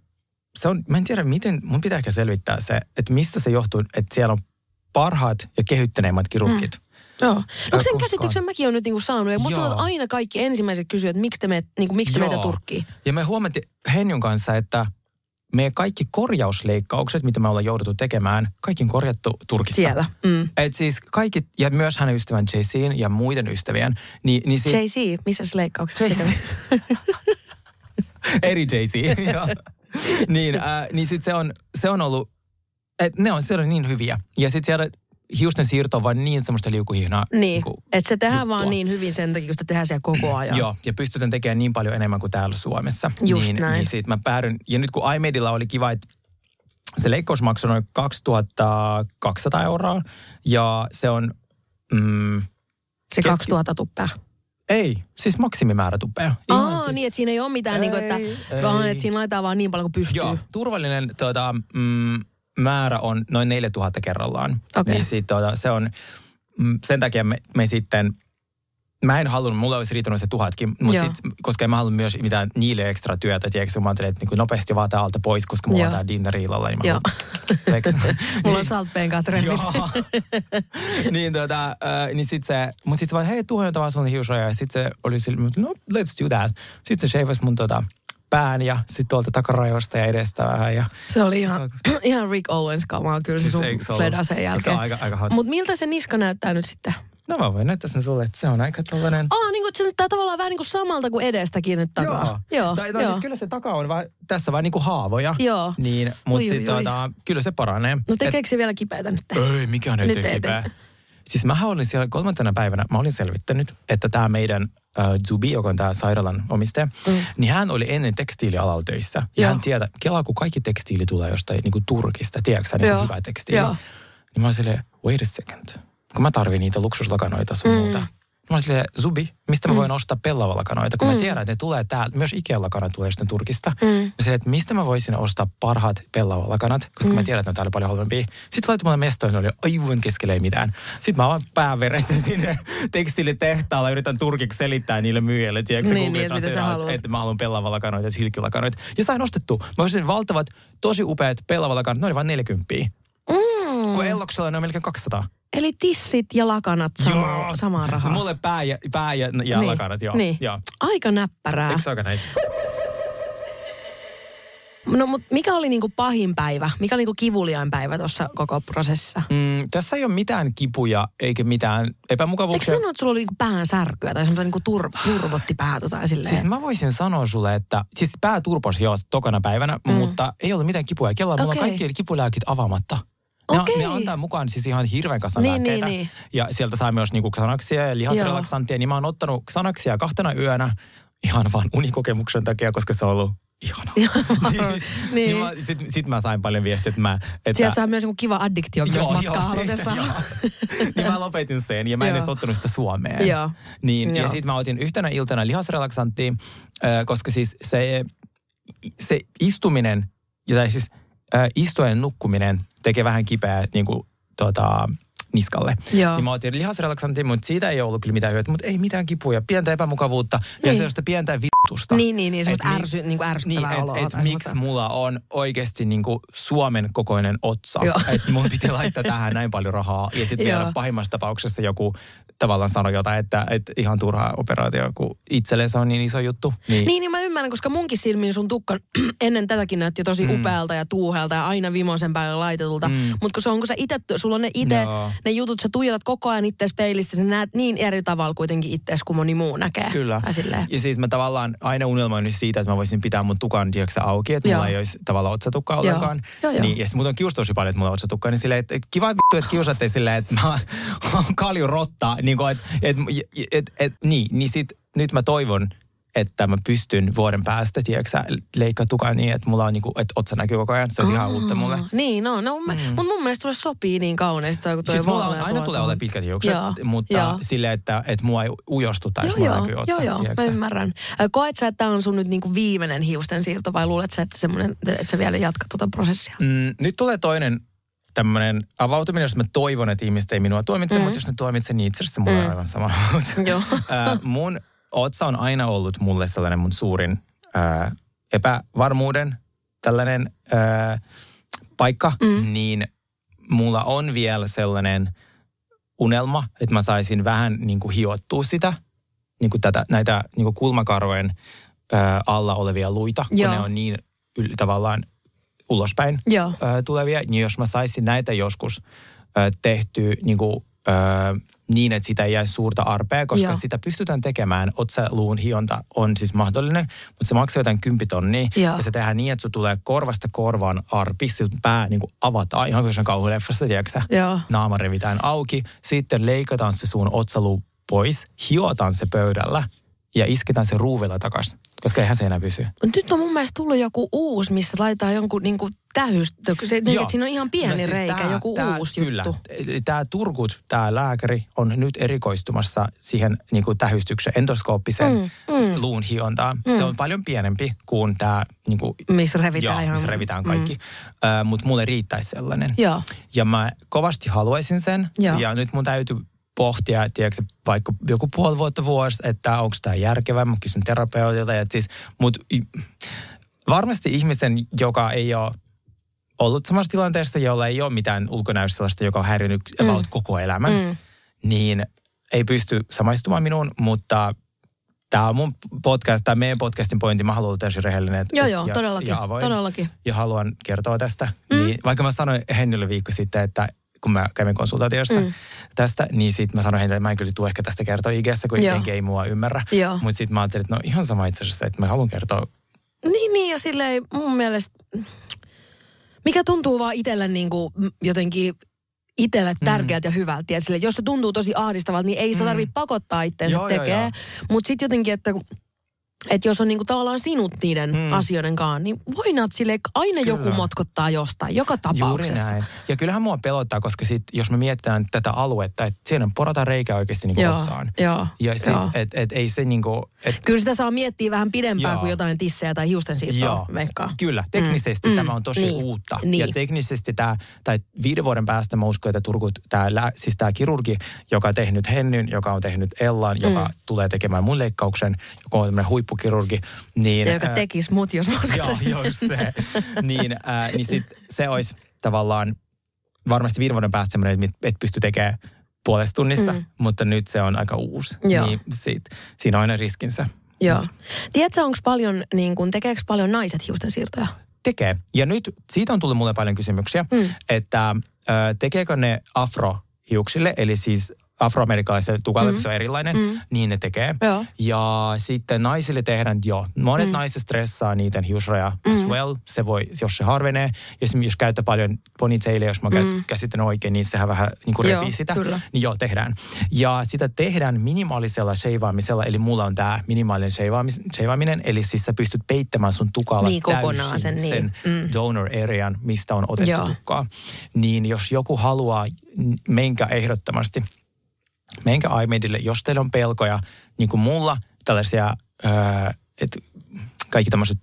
se on, mä en tiedä miten, mun pitää ehkä selvittää se, että mistä se johtuu, että siellä on parhaat ja kehyttäneimmät kirurgit. Mm. Joo. No sen koskaan. käsityksen mäkin olen nyt niinku saanut. Ja musta tuntuu, että aina kaikki ensimmäiset kysyvät, että miksi te, meet, niinku, miksi te meitä Turkkiin. Ja me huomattiin Henjun kanssa, että meidän kaikki korjausleikkaukset, mitä me ollaan jouduttu tekemään, kaikki on korjattu Turkissa. Siellä. Mm. Et siis kaikki, ja myös hänen ystävän JCin ja muiden ystävien, niin, niin si- JC, missä se leikkauksessa JC. <laughs> eri JC, <laughs> joo. niin, äh, niin sit se on, se on ollut, että ne on siellä niin hyviä. Ja sitten siellä hiusten siirto on vaan niin semmoista liukuhihnaa. Niin, niinku että se tehdään juttua. vaan niin hyvin sen takia, kun sitä tehdään siellä koko ajan. Joo, ja pystytään tekemään niin paljon enemmän kuin täällä Suomessa. Just niin, näin. Niin siitä mä päädyin. Ja nyt kun iMedilla oli kiva, että se leikkaus maksoi noin 2200 euroa. Ja se on, mm, Se Keski- 2000 tuppää. ei, siis maksimimäärä tupea. Ihan Aa, siis- niin, että siinä ei ole mitään, niin kuin, että, Ei, vaan ei. että siinä laitetaan vaan niin paljon kuin pystyy. Joo, turvallinen tuota, mm, määrä on noin 4000 kerrallaan. Okei. Niin sit, tuota, se on, mm, sen takia me, me sitten, mä en halunnut, mulla olisi riittänyt se tuhatkin, mutta sit, koska en mä halunnut myös mitään niille ekstra työtä, tiedätkö, mä ajattelin, että niin nopeasti vaan alta pois, koska mulla Joo. on tää dinneri illalla, niin Joo. haluan- <laughs> Mulla on saltpeen treffit. Joo. <laughs> niin tota, äh, niin sit se, mut sit se vaan, hei, tuohon vaan sun hiusraja. Ja sit se oli sille, no let's do that. Sit se shavasi mun tota, pään ja sit tuolta takarajoista ja edestä vähän. Ja, Se oli ihan, <clears throat> ihan Rick Owens kamaa kyllä se Siis sun se fleda sen se jälkeen. aika- aika? Mutta miltä se niska näyttää nyt sitten? no mä voin näyttää sen sulle, että se on aika tollanen. Aa, niin kuin, se näyttää tavallaan vähän niin kuin samalta kuin edestäkin nyt takaa. Joo, tai, joo. tai siis kyllä se taka on vaan, tässä vaan niinku haavoja. Joo. Niin, mutta Ui, ui, sit ui. tota, kyllä se paranee. No tekeekö se vielä kipeätä nyt? Ei, mikään ei Nyt ei kipeä. Siis mä olin siellä kolmantena päivänä, mä olin selvittänyt, että tämä meidän äh, Zubi, joka on tämä sairaalan omistaja, mm. niin hän oli ennen tekstiilialalla töissä. Ja Joo. hän tietää, kelaa kun kaikki tekstiili tulee jostain niin kuin Turkista, tiedätkö niin hyvä tekstiili. Joo. Niin mä olin silleen, wait a second. Kun mä tarvin niitä luksuslakanoita sun mm. muuta. Mä olin silleen, Zubi, mistä mä voin ostaa pellavalakanoita, kun mm. mä tiedän, että ne tulee täältä. Myös Ikea-lakana tulee jostain Turkista. Mm. Mä silleen, että mistä mä voisin ostaa parhaat pellavalakanat, koska mm. mä tiedän, että ne on täällä paljon halvempia. Sitten laittoi mulle mestoihin, oli aivan keskellä ei mitään. Sitten mä vaan pääverestä <laughs> sinne tekstiilitehtaalla yritän turkiksi selittää niille myyjille. Tiedätkö, Niin, niin, että sä haluat. että mä haluan pellavalakanoita ja silkkilakanoita. Ja sain ostettu. Mä olisin valtavat, tosi upeat pellavalakanat, ne oli vain 40. Mm. Kun Elloksella ne on melkein 200. Eli tissit ja lakanat sama, samaa rahaa. Mulle pää ja, pää ja, ja Niin, lakanat, joo. niin. joo. Aika näppärää. Eikö se aika näin? No mutta mikä oli niinku pahin päivä? Mikä oli niinku kivuliain päivä tuossa koko prosessissa? Mm, tässä ei ole mitään kipuja eikä mitään Eikö epämukavuuksia. sanoa, että sulla oli niinku pään särkyä tai semmoista niinku tur, turvotti päätä tai silleen? Siis mä voisin sanoa sulle, että siis pää turposi jo tokana päivänä, mm. mutta ei ollut mitään kipuja. Kello mulla Okei. on kaikki kipulääkit avaamatta. Ne, Okei. ne antaa mukaan siis ihan hirveän kasan Niin, lääkkeitä. niin, niin. Ja sieltä saa myös niinku xanaksia ja lihasrelaksanttia. Niin mä oon ottanut xanaksia kahtena yönä ihan vaan unikokemuksen takia, koska se on ollut ihana. <laughs> niin. <laughs> Niin. mä, sit, sit mä sain paljon viestiä, että mä... Että, Sieltä saa myös niinku kiva addiktio myös matkaa halutessa. siitä, joo. <laughs> niin mä lopetin sen ja mä en Joo. edes ottanut sitä Suomeen. Joo. Niin, ja Joo. sitten mä otin yhtenä iltana lihasrelaksanttia, äh, koska siis se, se istuminen, ja tai siis äh, istuen nukkuminen tekee vähän kipeää niin kuin, tota, niskalle. Joo. Niin mä otin lihasrelaksanttia, mutta siitä ei ollut kyllä mitään hyötyä, mutta ei mitään kipuja, pientä epämukavuutta ja Niin. sellaista pientä vittusta. Niin, niin, niin, semmoista Et mi- ärsy- niinku ärsyttävää niin, oloa et, et tai miksi semmoista. mulla on oikeasti niinku Suomen kokoinen otsa. Että mun piti laittaa tähän näin paljon rahaa. Ja sitten vielä pahimmassa tapauksessa joku tavallaan sanoi jotain, että, että ihan turha operaatio, kun itselle se on niin iso juttu. Niin, Niin, niin mä ymmärrän, koska munkin silmiin sun tukka <clears throat> ennen tätäkin näytti tosi mm. upealta ja tuuhealta ja aina vimoisen päälle laitetulta. Mm. Mutta kun se on, kun sä itse, sulla on ne itse, Joo. ne jutut, sä tuijotat koko ajan itseäsi peilistä, sä näet niin eri tavalla kuitenkin itseäsi kuin moni muu näkee. Kyllä. Ja silleen. Ja siis mä tavallaan aina unelmoin siitä, että mä voisin pitää mun tukan tiedätkö, auki, että mulla ei olisi tavallaan otsatukkaa ollenkaan. Joo, joo. Niin, ja sitten mut on kiusattu tosi paljon, että mulla on otsatukkaa, niin silleen, että, että kiva vittu, että kiusatte silleen, että mä oon kalju rotta. Niin kuin, että, että, että, että, niin, niin sit nyt mä toivon, että mä pystyn vuoden päästä, tiedätkö leikkaa tukaa niin, että mulla on niinku, että otsa näkyy koko ajan. Se olisi ihan uutta mulle. Niin, no, no mm. mutta mun mielestä sulle sopii niin kauneesti toi, kun toi Siis mulla on, aina tulee olemaan pitkät hiukset, Joo, mutta joo. silleen, että, että mua ei ujostuta, jos Joo, mulla joo, näkyy otsa. joo, joo, mä ymmärrän. Koet sä, että tämä on sun nyt niinku viimeinen hiusten siirto vai luulet sä, että, semmonen, että sä vielä jatkat tuota prosessia? Mm, nyt tulee toinen tämmöinen avautuminen, jos mä toivon, että ihmiset ei minua tuomitse, mm. mutta jos ne tuomitse, niin itse asiassa mulla on aivan sama. Joo. <laughs> Mun otsa on aina ollut mulle sellainen mun suurin ö, epävarmuuden tällainen ö, paikka, mm. niin mulla on vielä sellainen unelma, että mä saisin vähän niin kuin hiottua sitä, niin kuin tätä, näitä niin kuin kulmakarvojen ö, alla olevia luita, kun Joo. ne on niin yl, tavallaan ulospäin Joo. ö, tulevia, niin jos mä saisin näitä joskus ö, tehtyä niin, kuin, niin, että sitä ei jäisi suurta arpea, koska Joo. sitä pystytään tekemään. Otsaluun hionta on siis mahdollinen, mutta se maksaa jotain 10 tonnia. Joo. Ja se tehdään niin, että se tulee korvasta korvaan arpi, se pää niin kuin avataan, ihan kuin jossain kauhuleffassa, tiedätkö? Joo. Naama revitään auki, sitten leikataan se sun otsaluu pois, hiotaan se pöydällä ja isketään se ruuvilla takaisin, koska eihän se enää pysy. Nyt on mun mielestä tullut joku uusi, missä laitetaan jonkun niinku tähystö. Se, niin, että siinä on ihan pieni No siis reikä, tää- joku tää, uusi kyllä. juttu. Tämä Turkut, tämä lääkäri on nyt erikoistumassa siihen niin kuin tähystykseen, endoskooppiseen mm, mm. luun hiontaan. Mm. Se on paljon pienempi kuin tämä, niin kuin, Missä revitään joo, ihan- missä revitään kaikki. Mm. Äh, Mutta mulle riittäisi sellainen. Joo. Ja mä kovasti haluaisin sen. Joo. Ja nyt mun täytyy pohtia, tiedätkö, vaikka joku puoli vuotta vuosi, että onko tämä järkevää. Mä kysyn terapeutilta. Ja siis, mut, varmasti ihmisen, joka ei ole ollut samassa tilanteessa, jolla ei ole mitään ulkonäössä sellaista, joka on häirinyt mm. about koko elämän, mm. niin ei pysty samaistumaan minuun, mutta tämä on mun podcast, tämä meidän podcastin pointti. Mä haluan täysin rehellinen Joo, joo, ja, todellakin, ja avoin. todellakin. Ja haluan kertoa tästä. Mm. Niin, vaikka mä sanoin Hennille viikko sitten, että kun mä kävin konsultaatiossa mm. tästä, niin sitten mä sanoin hänelle, että mä en kyllä tule ehkä tästä kertoa ig kun Joo. jengi ei mua ymmärrä. Mutta sitten mä ajattelin, että no ihan sama itse asiassa, että mä haluan kertoa. Niin, niin ja silleen mun mielestä, mikä tuntuu vaan itselle niin kuin jotenkin itselle tärkeältä ja hyvältä. Ja sille, jos se tuntuu tosi ahdistavalta, niin ei sitä tarvitse pakottaa itseänsä joo. Mutta sitten jotenkin, että että jos on niinku tavallaan sinut niiden Hmm. mm. asioiden kanssa, niin voinat sille aina Kyllä. joku motkottaa jostain, joka Juuri tapauksessa. näin. Ja kyllähän mua pelottaa, koska sit, jos me mietitään tätä aluetta, että siinä on porata reikä oikeasti niin Joo, otsaan. joo, Ja sit, joo. et, et, ei se niinku, et, Kyllä sitä saa miettiä vähän pidempään Joo. kuin jotain tissejä tai hiusten siirtoa, veikkaa. kyllä. Teknisesti mm. tämä on tosi Niin, uutta. niin. Ja teknisesti tämä, tai viiden vuoden päästä mä uskon, että Turku, tämä, siis tämä kirurgi, joka on tehnyt Hennyn, joka on tehnyt Ellan, mm. joka tulee tekemään mun leikkauksen, joka on tämmöinen huippukirurgi, niin... Ja joka ää, tekisi mut, jos mä <laughs> Joo, just se. niin, ää, niin sit se olisi tavallaan varmasti viiden vuoden päästä semmoinen, että et pysty tekemään puolessa tunnissa, mm. mutta nyt se on aika uusi. Joo. Niin sit, siinä on aina riskinsä. Joo. Tiedätkö, onko paljon, niin kun, tekeekö paljon naiset hiusten siirtoja? tekee. Ja nyt siitä on tullut mulle paljon kysymyksiä, mm. että ö, tekeekö ne afrohiuksille, eli siis afroamerikalaiselle tukalle, mm. se on erilainen, mm. niin ne tekee. Joo. Ja sitten naisille tehdään, joo, monet mm. naiset stressaa niiden hiusraja mm. as well. Se voi, jos se harvenee, jos, jos käyttää paljon ponytailia, jos mä mm. käsittänyt oikein, niin sehän vähän niin kuin Joo, repii sitä. kyllä. Niin joo, tehdään. Ja sitä tehdään minimaalisella sheivaamisella, eli mulla on tämä minimaalinen sheivaaminen, eli siis sä pystyt peittämään sun tukalla Niin, täysin sen, niin. sen Mm. donor arean, mistä on otettu Joo. tukkaa. Niin jos joku haluaa, menkää ehdottomasti, menkää iMedille, jos teillä on pelkoja, niin kuin mulla, tällaisia, että kaikki tämmöiset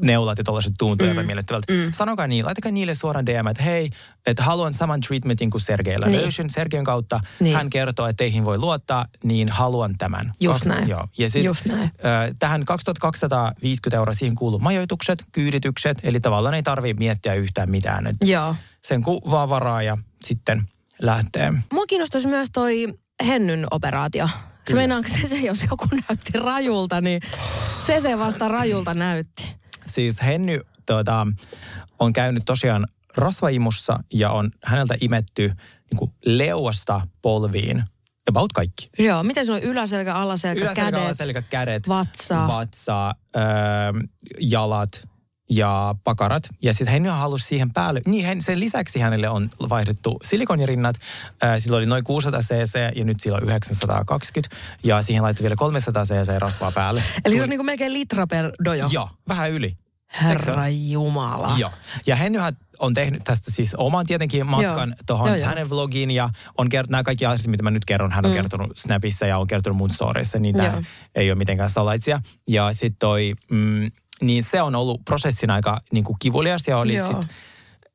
neulat ja tällaiset tuntuu mm. epämiellyttävältä. Mm. Sanokaa niin, laitakaa niille suoraan DM, että hei, että haluan saman treatmentin kuin Sergeillä. Niin. Löysin Sergein kautta, Niin. hän kertoo, että teihin voi luottaa, niin haluan tämän. Just Koska- näin. Joo. Ja sit, Just näin. Ö, tähän 2250 euroa siihen kuuluu majoitukset, kyyditykset, eli tavallaan ei tarvitse miettiä yhtään mitään. Et Joo. sen kun vaan varaa ja sitten lähtee. Mua kiinnostaisi myös toi Hennyn operaatio. Se meinaako se, se, jos joku näytti rajulta, niin se se vasta rajulta näytti. Siis Henny tuota, on käynyt tosiaan rasvaimussa ja on häneltä imetty niin kuin leuasta polviin about kaikki. Joo, miten se on yläselkä, alaselkä, Yläselkä, kädet? alaselkä, kädet, vatsa. vatsa öö, jalat ja pakarat. Ja sitten Henny halusi siihen päälle, niin hän, sen lisäksi hänelle on vaihdettu silikonirinnat. Sillä oli noin 600 cc ja nyt sillä on 920. Ja siihen laittoi vielä 300 cc rasvaa päälle. Eli se on niinku melkein litra per dojo. Joo, vähän yli. Herra Jumala. Joo. Ja Hennyhän on tehnyt tästä siis oman tietenkin matkan tuohon hänen vlogiin ja on kertonut nämä kaikki asiat, mitä mä nyt kerron. Hän on mm. kertonut Snapissa ja on kertonut mun storeissa, niin tämä ei ole mitenkään salaisia. Ja sitten toi, mm, niin se on ollut prosessin aika niin kuin kivulias ja oli sitten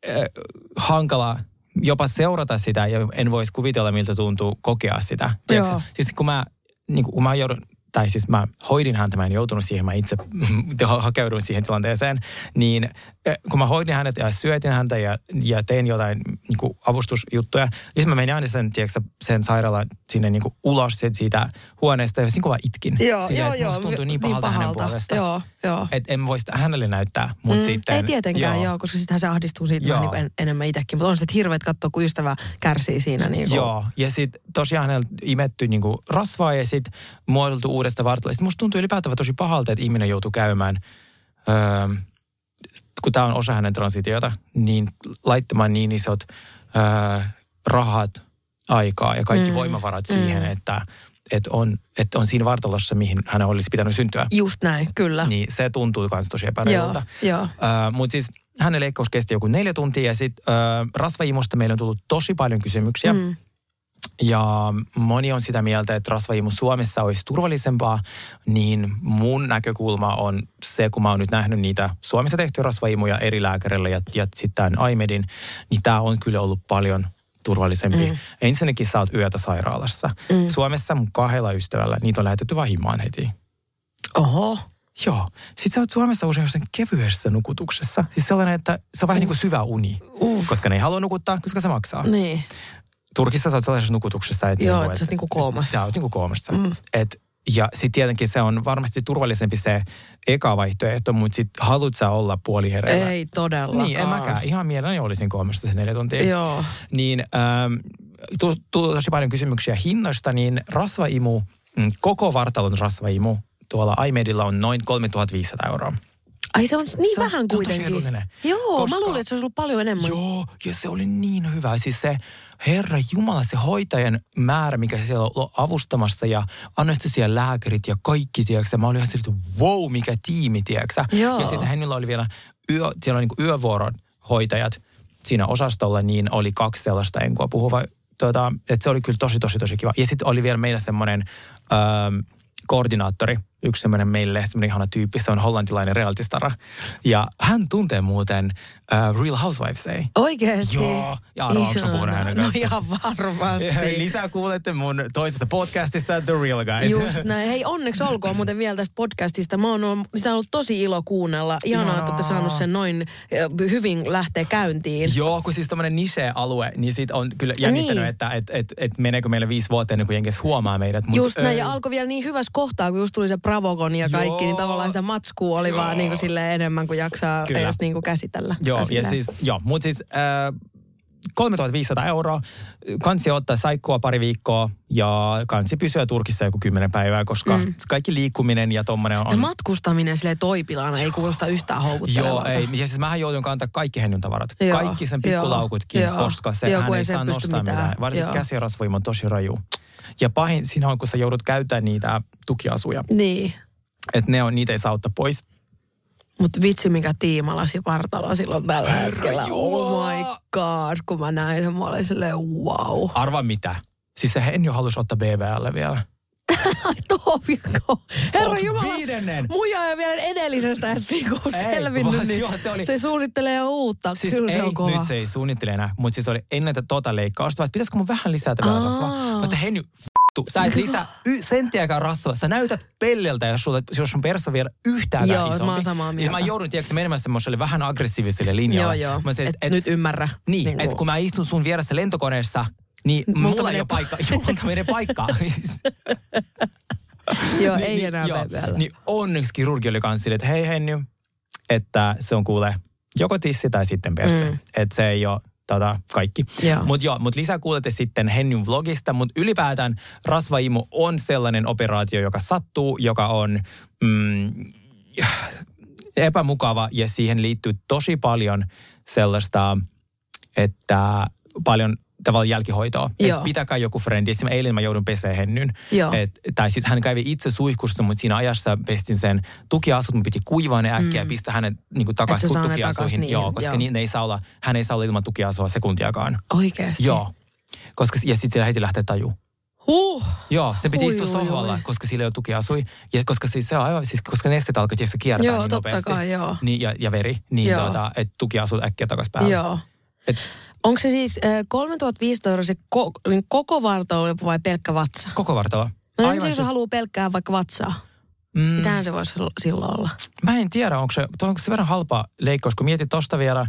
äh, hankala jopa seurata sitä ja en voisi kuvitella, miltä tuntuu kokea sitä. Siis kun mä, niin kun mä joudun, tai siis mä hoidin häntä, mä en joutunut siihen, mä itse <laughs> hakeuduin siihen tilanteeseen, niin kun mä hoidin hänet ja syötin häntä ja, ja tein jotain niin kuin avustusjuttuja, niin mä menin aina sen, tiedätkö, sen sairaalan sinne niin kuin ulos siitä- huoneesta ja siinä kun mä itkin. Joo, Silleen, joo, joo. musta tuntuu niin pahalta, hänen puolestaan. Joo, joo. Että en voi sitä hänelle näyttää, mutta Mm, sitten... ei tietenkään, joo. joo, koska sittenhän se ahdistuu siitä Joo. vähän niin en, enemmän itsekin. Mutta on se hirveet katsoa, kun ystävä kärsii siinä. Niin kuin. Joo, ja sitten tosiaan hänellä imetty niinku rasvaa ja sitten muodoteltu uudesta vartalosta. Sitten musta tuntuu ylipäätään tosi pahalta, että ihminen joutuu käymään, öö, kun tämä on osa hänen transitiota, niin laittamaan niin isot öö, rahat, aikaa ja kaikki mm. voimavarat siihen, että, että, on, että on siinä vartalossa, mihin hänen olisi pitänyt syntyä. Just näin, kyllä. Niin se tuntuu myös tosi epäreilulta. Joo, joo. Ö, Mutta siis hänen leikkaus kesti joku neljä tuntia ja sitten rasvaimusta meillä on tullut tosi paljon kysymyksiä. Mm. Ja moni on sitä mieltä, että rasvaimu Suomessa olisi turvallisempaa, niin mun näkökulma on se, kun mä oon nyt nähnyt niitä Suomessa tehtyjä rasvaimuja eri lääkärillä ja, ja sitten tämän iMedin, niin tämä on kyllä ollut paljon turvallisempi. Mm. Ensinnäkin sä oot yötä sairaalassa. Mm. Suomessa mun kahdella ystävällä niitä on lähetetty vaan himaan heti. Oho. Joo. Sitten sä oot Suomessa usein jossain kevyessä nukutuksessa. Siis sellainen, että se on vähän niin kuin syvä uni. Uh. Koska ne ei halua nukuttaa, koska se maksaa. Niin. Turkissa sä oot sellaisessa nukutuksessa, että... Joo, niinku, että sä oot niinku koomassa. Sä oot niinku koomassa. Mm. Et, ja sitten tietenkin se on varmasti turvallisempi se eka vaihtoehto, mutta sitten haluat sä olla puolihereillä. Ei todellakaan. Niin, en mäkään. Ihan mielelläni olisin koomassa se neljä tuntia. Joo. Niin ähm, tuli tosi paljon kysymyksiä hinnoista, niin rasvaimu, mm, koko vartalon rasvaimu tuolla iMedilla on noin 3500 euroa. Ai se on niin Se vähän on kuitenkin. Joo, Koska- mä luulin, että se olisi ollut paljon enemmän. Joo, ja se oli niin hyvä. Siis se, herra Jumala, se hoitajan määrä, mikä siellä on avustamassa ja anestesia lääkärit ja kaikki, tiedätkö, mä olin ihan sillä, että wow, mikä tiimi, tiedätkö. Joo. Ja sitten hänellä oli vielä, yö, siellä on niin yövuoron hoitajat siinä osastolla, niin oli kaksi sellaista enkua puhuva, tuota, että se oli kyllä tosi, tosi, tosi kiva. Ja sitten oli vielä meillä semmoinen ähm, koordinaattori, yksi semmoinen meille semmoinen ihana tyyppi, se on hollantilainen realitistara. Ja hän tuntee muuten uh, Real Housewives ei. Oikeesti? Joo, ja arvaa, onko puhunut hänen No kanssaan? ihan varmasti. <laughs> Lisää kuulette mun toisessa podcastissa The Real Guys. Just näin. Hei, onneksi olkoon muuten vielä tästä podcastista. Mä oon ollut, sitä on ollut tosi ilo kuunnella. Ihanaa, että olette saanut sen noin hyvin lähteä käyntiin. Joo, kun siis tämmöinen niche-alue, niin siitä on kyllä jännittänyt, Niin. että et, et, et meneekö meille viisi vuotta ennen kuin jenkes huomaa meidät. Mut, Just näin, ja alkoi vielä niin hyvässä kohtaa, kun just tuli se Bravokon ja kaikki, Joo. niin tavallaan sitä matskua oli vaan niin kuin silleen enemmän kuin jaksaa Kyllä. edes niin kuin käsitellä. Joo, Tai ja siis, joo, mutta siis äh, 3500 euroa. Kansi ottaa saikkua pari viikkoa ja kansi pysyä Turkissa joku kymmenen päivää, koska mm. kaikki liikkuminen ja tommonen on... Ja matkustaminen sille toipilana ei kuulosta yhtään Joo, houkuttelevalta. ei. Ja siis mähän joudun kantaa kaikki Hennyn tavarat. Joo, Kaikki sen joo, pikkulaukutkin, joo. koska se Joo, hän ei ei saa nostaa mitään. mitään. Varsinkin Joo. käsirasvoima on tosi raju. Ja pahin siinä on, kun sä joudut käyttämään niitä tukiasuja. Niin. Että ne on, niitä ei saa ottaa pois. Mutta vitsi mikä tiimalasi vartalo silloin tällä hetkellä. Oh Jumala! my god, kun mä näin sen, mä olin silleen wow. Arva mitä? Siis se Henny halusi ottaa BBL vielä. Ai tohviko? Herra Oot Jumala, viidennen. muija ei vielä edellisestä edes niinku selvinnyt, vaan niin joo, se oli- se suunnittelee jo uutta. Siis Kyllä ei, se on kova. nyt se ei suunnittele enää, mutta siis oli ennen tätä tota leikkausta, että pitäisikö mun vähän lisätä vielä Aa. rasvaa. Mutta Henny, f***tu, sä et lisää y- senttiäkään rasvaa. Sä näytät pelleltä, jos, sulle, jos sun perso vielä yhtään Joo, isompi. mä oon samaa Ja mieltä. mä joudun, tiedätkö, menemään semmoiselle vähän aggressiiviselle linjalle. Joo, joo. Mä sanoin, et, et, nyt ymmärrä. Niin, Niinku- että kun mä istun sun vieressä lentokoneessa, niin <laughs> mulla ei ole paikka. <laughs> Joo, multa menee paikkaa. Joo, Niin, ei niin, enää joo. BBL. Niin onneksi kirurgi oli kanssa silleen, että hei Henny, että se on kuule joko tissi tai sitten perse. Mm. Että se ei ole tota, kaikki. Mutta joo, mut lisää kuulette sitten Hennyn vlogista, mutta ylipäätään rasvaimu on sellainen operaatio, joka sattuu, joka on mm, <sighs> epämukava ja siihen liittyy tosi paljon sellaista, että paljon tavallaan jälkihoitoa. Et Joo. pitäkää joku frendi. Esimerkiksi eilen mä joudun peseen hennyn. Et, tai sitten hän kävi itse suihkussa, mutta siinä ajassa pestin sen tukiasut. Mun piti kuivaa ne äkkiä mm. ja pistää hänet niin takaisin tukiasuihin. takas niin, joo, koska joo. Niin, ne ei saa olla, hän ei saa olla ilman tukiasua sekuntiakaan. Oikeesti? Joo. Koska, ja sitten heti lähtee taju. Huh. Joo, se piti istua sohvalla, koska sillä ei ole tukiasui. Ja koska siis se on aivan, siis koska nesteet alkoi tietysti kiertää Joo, niin totta nopeasti. kai, joo. Niin, ja, ja veri, niin Joo. tuota, että tukiasut äkkiä takaisin päälle. Joo. Et, Onko se siis äh, 3500 euroa se ko- niin koko vartalo vai pelkkä vatsa? koko vartalo. No ensin jos haluaa pelkkää vaikka vatsaa. mm, Mitähän se voisi silloin olla? Mä en tiedä, onko se, onko se verran halpa leikkaus, kun mietit tosta vielä,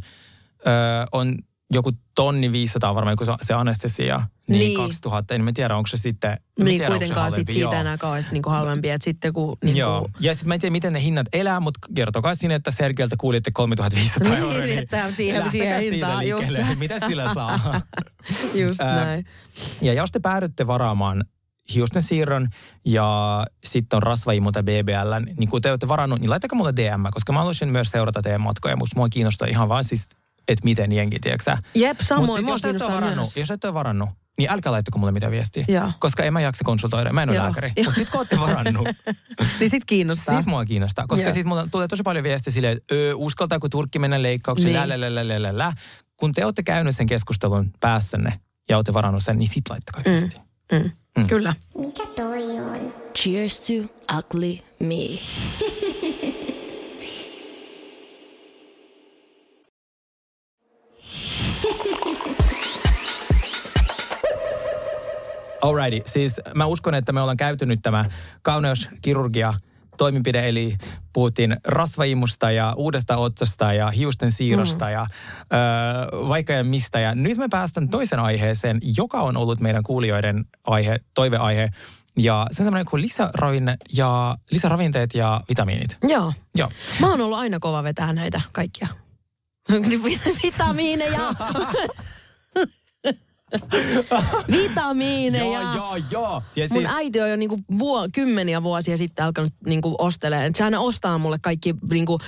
öö, on joku tonni 500 varmaan, kun se, anestesia, niin, Niin. 2000, en mä tiedä, onko se sitten, Niin tiedä, se kuitenkaan sit siitä joo. enää kauheasti niinku halvempi. Et sitten kun niinku, Joo, ja sitten mä en tiedä, miten ne hinnat elää, mutta kertokaa sinne, että Sergeltä kuulitte 3500 Niin, euroa. että siihen- siihen hintaan, just. Mitä sillä saa? <laughs> just näin. Ja jos te päädytte varaamaan hiusten siirron ja sitten on rasvaimu tai BBL, niin kun te olette varannut, niin laittakaa mulle DM, koska mä haluaisin myös seurata teidän matkoja, mutta mua kiinnostaa ihan vaan siis, että miten jengi, tiedätkö sä? Jep, Mut samoin. sit Mua jos, et varannut, myös. jos et ole varannut, niin älkää laittako mulle mitään viestiä. Joo. Koska en mä jaksa konsultoida, mä en ole Joo. lääkäri. Mutta sit kun olette varannut, <laughs> Niin sit kiinnostaa. Siitä mua kiinnostaa, koska Joo. siitä mulla tulee tosi paljon viestiä silleen, että öö, uskaltaako Turkki mennä leikkaukseen, Niin. lä, lä, lä, lä, lä, lä. Kun te olette käynyt sen keskustelun päässänne ja olette varannut sen, niin sit laittakaa viestiä. Mm. Mm. Kyllä. Mikä toi on? Cheers to ugly me. <laughs> Alrighty, siis mä uskon, että me ollaan käyty nyt tämä kauneuskirurgia toimenpide, eli puhuttiin rasvaimusta ja uudesta otsasta ja hiusten siirrosta mm. ja ö, vaikka ja mistä. Ja nyt me päästään toisen aiheeseen, joka on ollut meidän kuulijoiden aihe, toiveaihe. Ja se on semmoinen kuin lisäravinne ja, lisäravinteet ja vitamiinit. Joo. Joo. Mä oon ollut aina kova vetää näitä kaikkia. <laughs> Vitamiineja. <laughs> <laughs> Vitamiineja. Joo, joo, joo. Ja Mun äiti on jo niinku vuo, kymmeniä vuosia sitten alkanut niinku ostelemaan. Se aina ostaa mulle kaikki niinku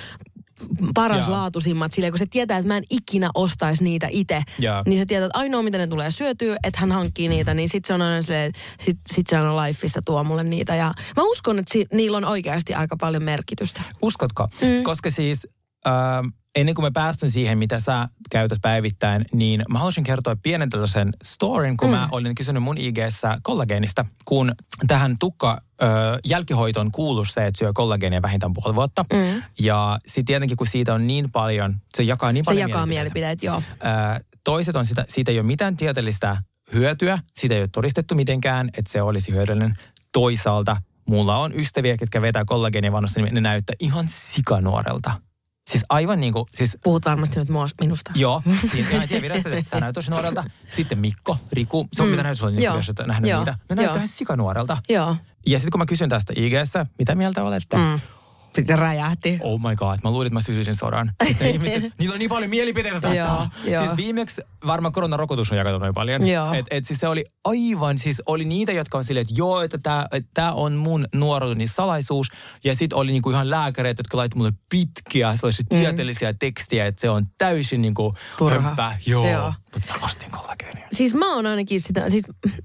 paraslaatuisimmat, silleen kun se tietää, että mä en ikinä ostaisi niitä itse, niin se tietää, että ainoa mitä ne tulee syötyä, että hän hankkii niitä, niin sit se on aina silleen, sit, sit se aina Lifeista tuo mulle niitä. Ja mä uskon, että si, niillä on oikeasti aika paljon merkitystä. Uskotko? Mm. Koska siis äh, ennen kuin me päästään siihen, mitä sä käytät päivittäin, niin mä haluaisin kertoa pienen tällaisen storin, kun mm. mä olin kysynyt mun IGssä kollageenista, kun tähän tukka jälkihoitoon kuuluu se, että syö kollageenia vähintään puoli vuotta. Mm. Ja sitten tietenkin, kun siitä on niin paljon, se jakaa niin Se paljon jakaa mielipiteet, joo. Toiset on sitä, siitä ei ole mitään tieteellistä hyötyä, siitä ei ole todistettu mitenkään, että se olisi hyödyllinen. Toisaalta mulla on ystäviä, ketkä vetää kollageenivannosta, niin ne näyttää ihan sikanuorelta. Siis aivan niin kuin, siis Puhut varmasti nyt mua- minusta. Joo, siinä ihan tiedä virasta, että sä näytät tosi nuorelta. Sitten Mikko, Riku, se on mm. mitä oli, niin Joo. että nähnyt Joo. niitä. Ne näyttää ihan sikanuorelta. Joo. Ja sitten kun mä kysyn tästä IGssä, mitä mieltä olette? Mm. Sitten räjähti. Oh my god, mä luulin, että mä sysyisin sodan. Siis ihmiset, <laughs> niillä on niin paljon mielipiteitä tästä. Joo. Siis viimeksi varmaan koronarokotus on jakanut noin paljon. Joo. Et, et siis se oli aivan, siis oli niitä, jotka on silleen, että joo, että tämä et tää on mun nuoruuteni salaisuus. Ja sitten oli niinku ihan lääkäreitä, jotka laittoi mulle pitkiä sellaisia mm. tieteellisiä tekstiä, että se on täysin niinku Turha. Joo, Joo. Mutta mä ostin kollageenia. Siis mä oon ainakin sitä, siis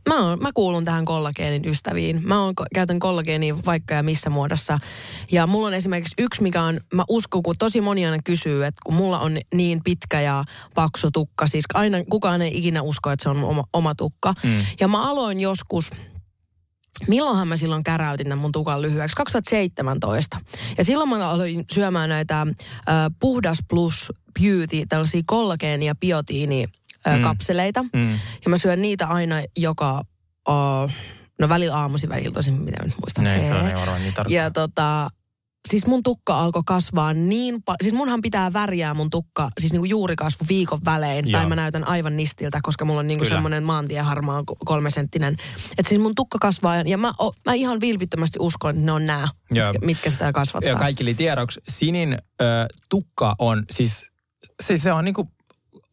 mä, oon, mä kuulun tähän kollageenin ystäviin. Mä oon, käytän kollageenia vaikka ja missä muodossa. Ja mulla on esimerkiksi yksi, mikä on, mä uskon, kun tosi moni aina kysyy, että kun mulla on niin pitkä ja paksu tukka, siis aina kukaan ei ikinä usko, että se on oma, oma tukka. Mm. Ja mä aloin joskus, milloinhan mä silloin käräytin tämän mun tukan lyhyeksi? 2017. Ja silloin mä aloin syömään näitä äh, Puhdas Plus Beauty, tällaisia kollageeni- ja biotiini mm. kapseleita. Mm. Ja mä syön niitä aina joka, uh, no välillä aamuisin, välillä tosin, mitä nyt muistan. Näin se on, Hee. ei varmaan niin tarkkaan. Ja tota, siis mun tukka alkoi kasvaa niin paljon, siis munhan pitää väriää mun tukka, siis niinku juurikasvu viikon välein, Joo. tai mä näytän aivan nistiltä, koska mulla on niinku semmoinen maantieharmaa ko- kolmesenttinen. Että siis mun tukka kasvaa, ja- mä, o, mä ihan vilpittömästi uskon, että ne on nämä, Joo. mitkä, mitkä sitä kasvattaa. Ja kaikille tiedoksi, Sinin ö, tukka on siis, siis se on niinku,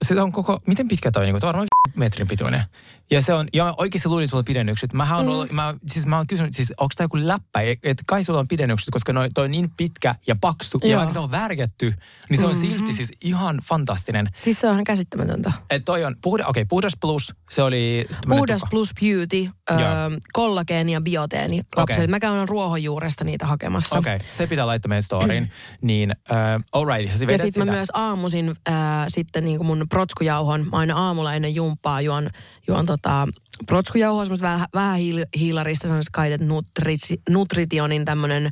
se on koko, miten pitkä toi toi on varmaan metrin pituinen. Ja se on, ja mä oikeasti luulin, että sulla on pidennykset. Mähän on Mm. ollut, mä, siis mä oon kysynyt, siis onko tämä joku läppä, että kai sulla on pidennykset, koska noi, toi on niin pitkä ja paksu, ja Joo. vaikka se on värjätty, niin se on Mm-hmm. silti siis ihan fantastinen. Siis se on ihan käsittämätöntä. Että toi on, puhda, okei, puhdas plus, se oli... Puhdas tukka. plus beauty, öö, kollageeni ja bioteeni lapsille. Okei. Mä käyn ruohonjuuresta niitä hakemassa. Okei, okay, se pitää laittaa meidän storyin. <clears throat> niin, uh, alright, sä Ja vedät sitten mä myös aamuisin ää, sitten niin kuin mun protskujauhon, mä aina aamulla ennen jumppaa juon, juon tota, protskujauhoa, semmoista vähän, vähän hiil, hiilarista, semmoista kaitet nutri, nutritionin tämmönen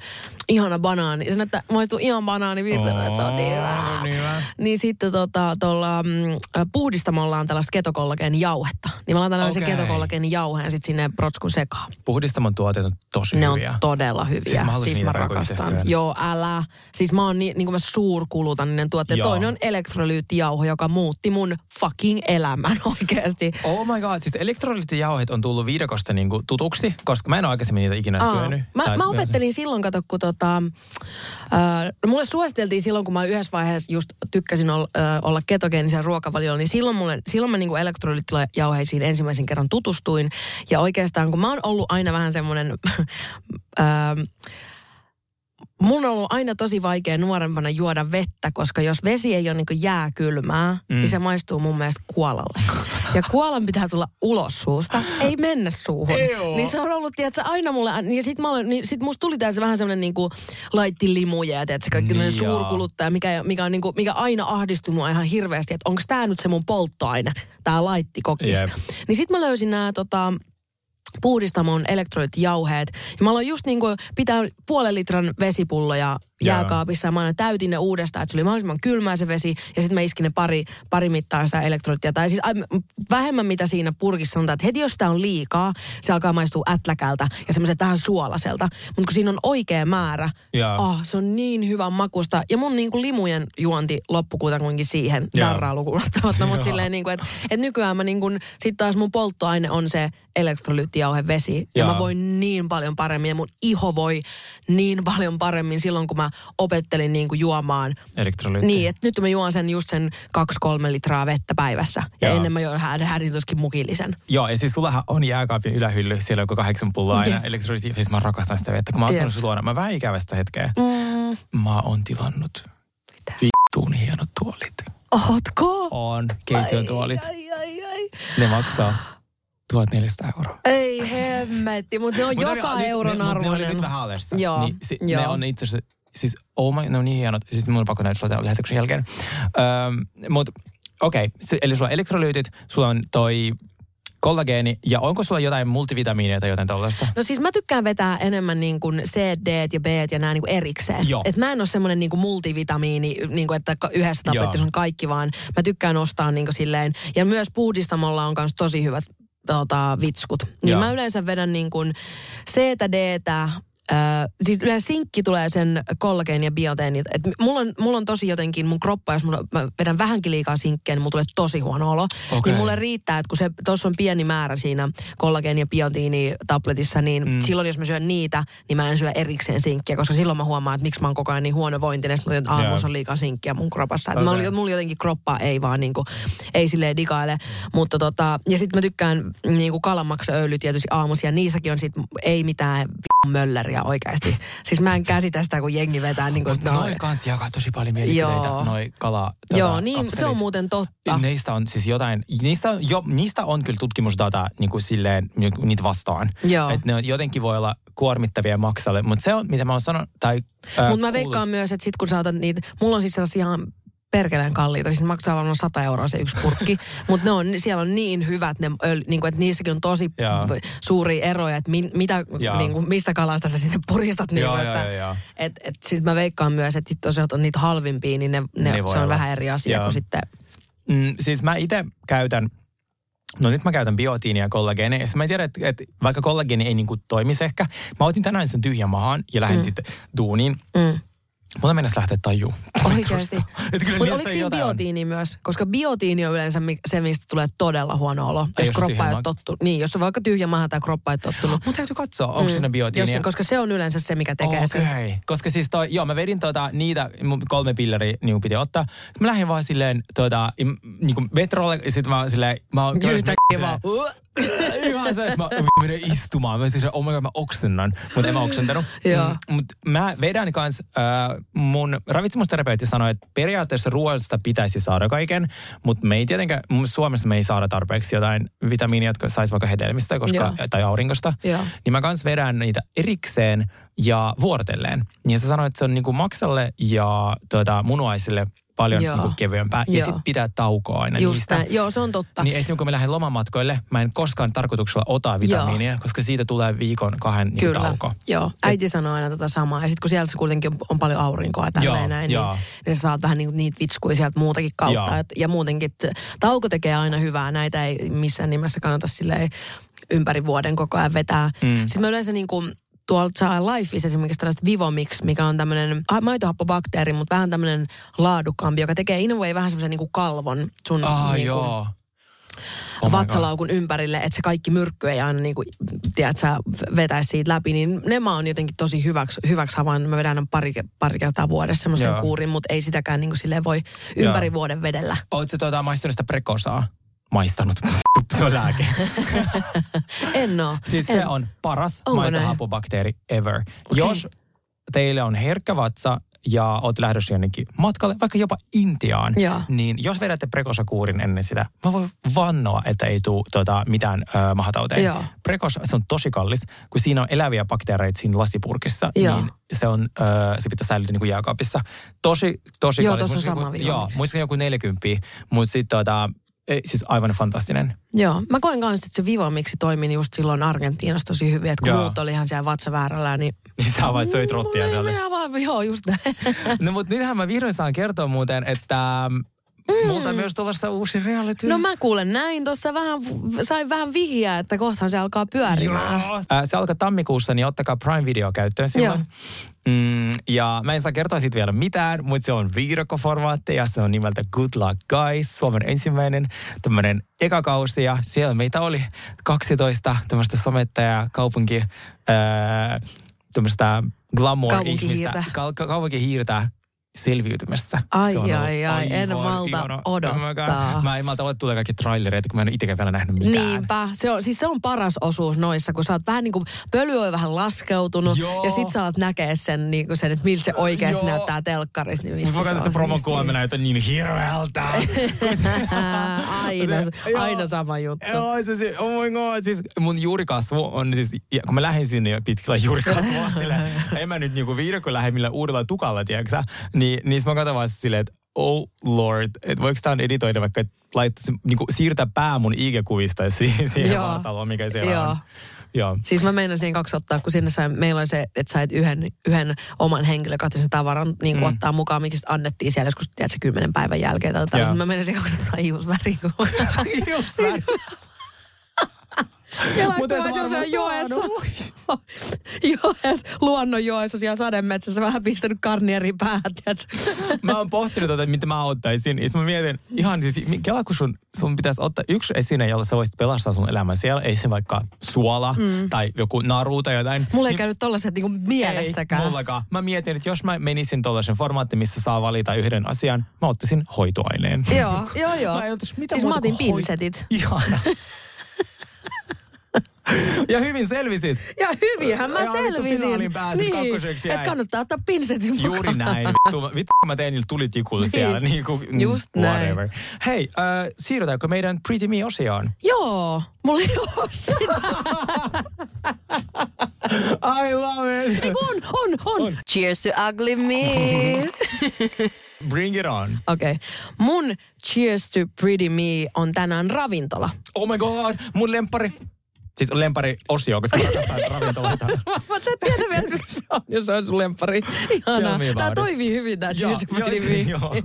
ihana banaani. Se näyttää, maistuu ihan banaani se on niin hyvä. niin. Niin sitten tota, tuolla mm, puhdistamolla on tällaista ketokollageenin jauhetta. Niin mä laitan Okei. ketokallageenin jauheen sitten sinne protskun sekaan. Puhdistamon tuotteet on tosi Ne hyviä. on todella hyviä. Siis mä niitä mä rakastan. Joo, älä. Siis mä oon niin, niin kuin mä suurkulutan niiden tuotteet. Joo. Toinen on elektrolyyttijauho, joka muutti mun fucking elämän <laughs> oikeasti. Oh my god, siis elektrolyyttijauheet on tullut viidakosta niinku tutuksi, koska mä en ole aikaisemmin niitä ikinä Aa, syönyt. Mä, mä opettelin silloin, kato, kun tota, äh, mulle suositeltiin silloin, kun mä yhdessä vaiheessa just tykkäsin olla, äh, olla ketogeenisen ruokavaliolla, niin silloin, mulle, silloin mä niinku elektrolyyttijauheisiin ensimmäisen kerran tutustuin. Ja oikeastaan, kun mä oon ollut aina vähän semmoinen... <laughs> äh, mun on ollut aina tosi vaikea nuorempana juoda vettä, koska jos vesi ei ole niin jääkylmää, mm. niin se maistuu mun mielestä kuolalle. Ja kuolan pitää tulla ulos suusta, ei mennä suuhun. Joo. Niin se on ollut, tiedätkö, aina mulle, ja sit, mä olen, niin sit musta tuli tässä vähän semmoinen niinku laitti limuja ja tiedätkö, kaikki Niin niin suurkuluttaja, mikä, mikä, on niinku, mikä aina ahdistui mua ihan hirveästi, että onko tämä nyt se mun polttoaine, tämä laitti kokis. Jep. Niin sit mä löysin nämä tota, puhdistamon elektrolyyttijauheet. Ja mä aloin just niin kuin pitää puolen litran vesipulloja jääkaapissa ja mä aina täytin ne uudestaan, että se oli mahdollisimman kylmää se vesi ja sitten mä iskin ne pari, pari mittaa sitä elektrolyyttia. Tai siis ai, vähemmän mitä siinä purkissa sanotaan, että heti jos sitä on liikaa, se alkaa maistua ätläkältä ja semmoiset vähän suolaiselta. Mutta kun siinä on oikea määrä, Jaa. ah, se on niin hyvän makusta. Ja mun niin kuin limujen juonti loppui kuitenkin siihen darraa lukuun ottamatta, mutta silleen niin kuin, että et nykyään mä niin kuin, sit taas mun polttoaine on se elektrolyyttijauhe vesi. Ja Jaa. mä voin niin paljon paremmin ja mun iho voi niin paljon paremmin silloin, kun mä opettelin niin kuin juomaan. Elektrolyytti. Niin, että nyt mä juon sen just sen 2-3 litraa vettä päivässä. Ja Jaa. ennen mä join hädin toskin mukillisen. Joo, ja siis sullahan on jääkaapin ylähylly, siellä on joku kahdeksan pulloa aina Jep. elektrolyytti. Siis mä rakastan sitä vettä. Kun mä sanonut sun luona, mä vähän ikävästä hetkeä. Mm, Mä oon tilannut Vittuun hienot tuolit. Ootko? On, keittiön tuolit. Ai, ai, ai. Ne maksaa 1400 euroa. Ei hemmetti, mutta ne on Mut ne joka oli- euron ne, mut Ne oli arvoinen. nyt vähän alessa. Joo, Niin, si, joo. Ne on itse asiassa, siis oh my, ne on niin hienot. Siis mun on pakko näyttää sulle lähetyksen jälkeen. Öm, mut okei, okay, eli sulla on elektrolyytit, sulla on toi kollageeni ja onko sulla jotain multivitamiineja tai jotain tällaista? No siis mä tykkään vetää enemmän niin kuin C, D ja B ja nämä niin kuin erikseen. Joo. Et mä en ole semmoinen niin kuin multivitamiini, niin kuin, että yhdessä tabletissa Joo. on kaikki, vaan mä tykkään ostaa niin kuin silleen. Ja myös puhdistamolla on myös tosi hyvät tota, vitskut. Niin Joo. mä yleensä vedän niin kuin C, D, Ö, siis yleensä sinkki tulee sen kollageeni ja bioteeni. Et mulla, on, mulla on tosi jotenkin mun kroppa, jos mulla, mä vedän vähänkin liikaa sinkkiä, niin mulla tulee tosi huono olo. Okei. Niin mulle riittää, että kun se tuossa on pieni määrä siinä kollageeni ja biotiini tabletissa, niin mm. silloin jos mä syön niitä, niin mä en syö erikseen sinkkiä, koska silloin mä huomaan, että miksi mä oon koko ajan niin huonovointinen, että Joo. aamussa on liikaa sinkkiä mun kropassa. Okay. Mulla, mulla jotenkin kroppa ei vaan niinku, ei silleen digaile. Mutta tota, ja sitten mä tykkään niinku kalamaksaöljy tietysti aamuisia, ja niissäkin on sit ei mitään v- mölläriä oikeasti. Siis mä en käsitä sitä, kun jengi vetää niinku, Mut että no, noi kans jakaa tosi paljon mielipiteitä, Joo. noi kala Joo, niin, se on kapselit. muuten totta. Niistä on siis jotain, niistä on, jo, niistä on kyllä tutkimusdata niin kuin silleen, niin kuin niitä vastaan. Joo. Että ne on, jotenkin voi olla kuormittavia maksalle, mutta se on, mitä mä oon sanonut, tai Mutta mä veikkaan myös, että sit kun sä otat niitä, mulla on siis sellaisia ihan perkeleen kalliita, siis maksaa varmaan 100 euroa se yksi purkki, <laughs> mutta ne on, siellä on niin hyvät, ne niin kuin, että niissäkin on tosi Joo. suuria eroja, että min, mitä, niin kuin, mistä kalasta sä sinne puristat. Niin Joo, että, joo, joo. Et, et, sit mä veikkaan myös, että sä otat niitä halvimpia, niin ne, ne, Niin se on olla. vähän eri asia kuin sitten... Mm, siis mä itse käytän, no nyt mä käytän biotiinia ja kollageenia. Ja sit mä tiedän, että, että vaikka kollageeni ei niinku toimisi ehkä, mä otin tänään sen tyhjän mahaan ja lähdin mm. sitten duuniin. Mm. Mulla mennessä lähteä tajuu. Oikeasti. Mutta oliko siinä biotiini myös? Koska biotiini on yleensä se, mistä tulee todella huono olo. Ai, jos jos kroppa ei ole tottunut. Niin, jos on vaikka tyhjä maha tai kroppa ei ole tottunut. Mun täytyy katsoa, onko mm. siinä Jos, biotiinia. koska se on yleensä se, mikä tekee sen. Okei, koska siis toi, joo, mä vedin tota, niitä, kolme pilleriä niin piti ottaa. Sitten mä lähdin vaan silleen, tota, im- niin kuin metrolle, ja sit mä silleen, mä oon Yhtäkkiä vaan. Ihan se, että mä menen istumaan. Mä siis, oh my god, mä oksennan. Mutta en mä oksentanut. Mm, Mutta mä vedän kans, äh, mun ravitsemusterapeutti sanoi, että periaatteessa ruoasta pitäisi saada kaiken, mutta me ei tietenkään, Suomessa me ei saada tarpeeksi jotain vitamiinia, jotka saisi vaikka hedelmistä koska, Joo. tai aurinkosta. Joo. Niin mä kans vedän niitä erikseen ja vuorotellen. Ja se sanoi, että se on niinku maksalle ja tuota, munuaisille paljon Joo. niinku kevyempää. Ja Joo. sit pitää taukoa aina Just niistä. näin. Joo, se on totta. Niin esimerkiksi kun mä lähden lomamatkoille, mä en koskaan tarkoituksella ota vitamiinia, koska siitä tulee viikon kahden niin Kyllä. tauko. Joo, äiti sanoo aina tota samaa. Ja sitten kun siellä kuitenkin on, on paljon aurinkoa ja tälleen Joo, näin, joo. niin, niin sä saat vähän niinku niitä vitskuja sieltä muutakin kautta. Joo. Et, ja muutenkin, että tauko tekee aina hyvää. Näitä ei missään nimessä kannata silleen ympäri vuoden koko ajan vetää. Mm. Sitten mä yleensä niinku, tuolta saa Lifeissa esimerkiksi tällaista Vivomix, mikä on tämmöinen maitohappobakteeri, mutta vähän tämmöinen laadukkaampi, joka tekee in a way vähän semmoisen niinku kalvon sun Ah, niinku, joo. Oh vatsalaukun ympärille, että se kaikki myrkky ei aina niin kuin, tiedät, sä vetäisi siitä läpi, niin ne mä oon jotenkin tosi hyväksi, hyväksi havainnut. Mä vedän pari, pari kertaa vuodessa semmoisen kuurin, mutta ei sitäkään niin kuin silleen voi ympäri Joo. vuoden vedellä. Oletko tuota, maistanut sitä prekosaa? Maistanut. se on lääke. En oo. siis en. se on paras Onko maitohapobakteeri ever. Jos teille on herkkä vatsa ja oot lähdössä jonnekin matkalle, vaikka jopa Intiaan, Joo. niin jos vedätte prekosakuurin ennen sitä, mä voin vannoa, että ei tule tota, mitään ö, mahatauteja. Joo. Prekosa, se on tosi kallis, kun siinä on eläviä bakteereita siinä lasipurkissa, Joo. niin se, on, ö, se pitää säilyä niin kuin jääkaapissa. Tosi, tosi Joo, kallis. tossa on Muistaakseni sama Joo, muistaakseni joku 40, mutta sitten tota, ei, siis aivan fantastinen. Joo, mä koen kanssa, että se Vivomiksi toimi just silloin Argentiinassa tosi hyvin, että kun Joo. muut oli ihan siellä vatsa niin... Niin sä vaan söit rottia No, sieltä. Minä vaan, joo, just näin. <laughs> No mutta nythän mä vihdoin saan kertoa muuten, että mm. multa on myös tulossa uusi reality. No mä kuulen näin, tuossa vähän, sain vähän vihjaa, että kohtaan se alkaa pyörimään. Joo. Äh, se alkaa tammikuussa, niin ottakaa Prime Video käyttöön silloin. Mm, ja mä en saa kertoa siitä vielä mitään, mutta se on viidakkoformaatti ja se on nimeltä Good Luck Guys, Suomen ensimmäinen tämmöinen ekakausi ja siellä meitä oli 12 tämmöistä somettajaa, kaupunki, äh, tämmöistä glamour-ihmistä, Kaupunkihiirtä. ka- ka- kaupunkihiirtä, selviytymässä. Ai, Se on ollut ai, ai, en malta ihana. odottaa. Mä en malta odottaa tulee kaikki trailereita, kun mä en ole itsekään vielä nähnyt mitään. Niinpä. Se on, siis se on paras osuus noissa, kun sä oot vähän niin kuin, pöly on vähän laskeutunut Joo. ja sit sä alat näkee sen, niin kuin sen että miltä se oikeasti Joo. näyttää telkkarissa. Niin Mä katson on sitä promon mä näytän niin hirveältä. <laughs> aina, Se- aina sama juttu. Joo, se, se, oh my god, siis mun juurikasvu on siis, kun mä lähdin sinne jo pitkillä juurikasvua, en mä nyt niinku viidakko lähde millään uudella tukalla, tiedätkö? Niin, niin sit mä katson vaan silleen, että oh lord, että voiko on editoida vaikka, että laittaisi, niinku siirtää pää mun IG-kuvista siihen, siihen Joo. vartaloon, mikä siellä Joo. on. Joo. Siis mä meinasin kaksi ottaa, kun sinne sai, meillä oli se, että sait yhden, yhden oman henkilökohtaisen tavaran niin kuin Mm. ottaa mukaan, mikä annettiin siellä joskus, tiedätkö, kymmenen päivän jälkeen. Tai mä meinasin kaksi ottaa <laughs> hiusväri. Just näin. <laughs> Ja laittaa jossain joessa. <laughs> joessa, luonnonjoessa siellä sademetsässä vähän pistänyt karnierin päähän? <laughs> Mä oon pohtinut että mitä mä ottaisin. Ja sit mä mietin, ihan siis, kela kun sun, sun pitäisi ottaa yksi esine, jolla sä voisit pelastaa sun elämän. Siellä ei se vaikka suola mm. tai joku naru tai jotain. Mulla ei Niin- käynyt tollaset niinku mielessäkään. Ei, mullakaan. Mä mietin, että jos mä menisin tollaisen formaattiin, missä saa valita yhden asian, mä ottaisin hoitoaineen. Joo, joo, joo. Mä ottaisi mitään Siis mä otin pinsetit. Ihana. Ja hyvin selvisit. Ja hyvinhän mä Ja selvisin. kakkoseksi että kannattaa ottaa pinsetin mukaan. Juuri näin. Vittu, vittu mä tein niillä tulitikulla siellä. Niin kuin, Just näin. whatever. Hei, äh, siirrytäänkö meidän Pretty Me-osioon? Joo, mulla ei ole sitä. I love it. Eiku on, on, on. Cheers to ugly me. <laughs> Bring it on. Okei. Okay. Mun Cheers to Pretty Me on tänään ravintola. Oh my god, mun lempari. Siis on lempari osio, koska mä rakastan ravintoloita. Mä sä et tiedä vielä, mikä se on, jos se on sun lemppari. Ihanaa. It. toimii hyvin tää Joo, joo.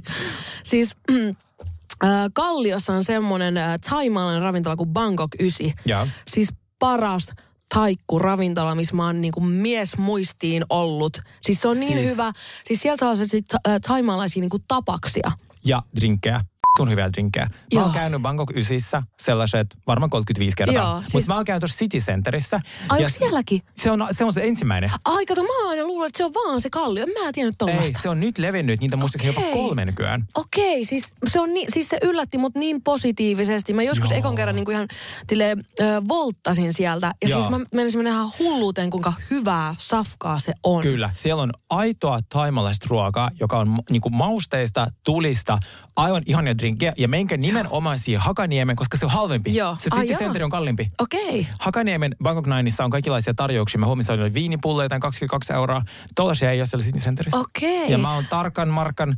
Siis <laughs> <clears throat> äh, Kalliossa on semmonen äh, thaimaalainen ravintola kuin Bangkok 9. Joo. Siis paras taikku-ravintola, missä mä oon niinku mies muistiin ollut. Siis se on niin Siis- hyvä. Siis siellä saa sit äh, thaimaalaisia niinku tapaksia. Ja drinkkejä. Kun hyviä drinkkejä. Mä Joo. oon käynyt Bangkok 9 sellaiset varmaan 35 kertaa. Mutta siis- mä oon käynyt tuossa City Centerissä. Ai, Ja onko sielläkin? Se on, se on se ensimmäinen. Ai kato, mä aina luulen, että se on vaan se kallio. Mä en tiennyt Ei, tollasta. se on nyt levennyt niitä muistaakseni jopa Okei. kolme nykyään. Okei, siis, se on niin, siis se yllätti mut niin positiivisesti. Mä joskus Joo. ekon kerran niin kuin ihan tille, ö, volttasin sieltä. Ja Joo. siis mä mennä ihan hulluuteen, kuinka hyvää safkaa se on. Kyllä, siellä on aitoa taimalaista ruokaa, joka on niinku mausteista, tulista, aivan ihania drinkkejä. Ja menkää nimenomaan siihen Hakaniemen, koska se on halvempi. Joo. Se City jaa. Center on kalliimpi. Okei. Hakaniemen Bangkok Nineissa on kaikenlaisia tarjouksia. Mä huomasin, että oli viinipulloja jotain 22 euroa. Tollaisia ei ole siellä City Centerissä. Okei. Ja mä oon tarkan markan,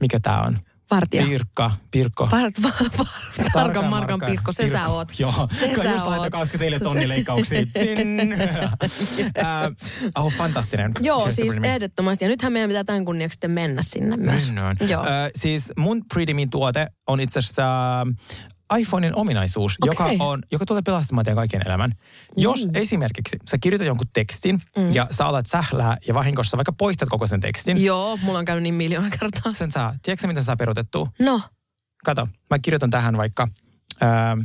mikä tää on? Vartija. Pirkka, Pirkko. Par, par, par, tarkan markan Pirkko, se sä oot. Joo, Se Kyllä sä just oot. 24 tonnin <laughs> leikkauksia. <laughs> Äh, oh, fantastinen. Joo, siis ehdottomasti. Ja nythän meidän pitää tämän kunniaksi sitten mennä sinne myös. Mennään. Joo. Ö, siis mun Pretty Me tuote on itse asiassa äh, iPhonein ominaisuus, joka, Okei. on, joka tulee pelastamaan teidän kaiken elämän. Jos esimerkiksi sä kirjoitat jonkun tekstin mm. ja sä alat sählää ja vahingossa vaikka poistat koko sen tekstin, Joo, mulla on käynyt niin miljoona kertaa. sen saa, tiedätkö miten saa peruutettua? No, Kato, mä kirjoitan tähän vaikka, ähm,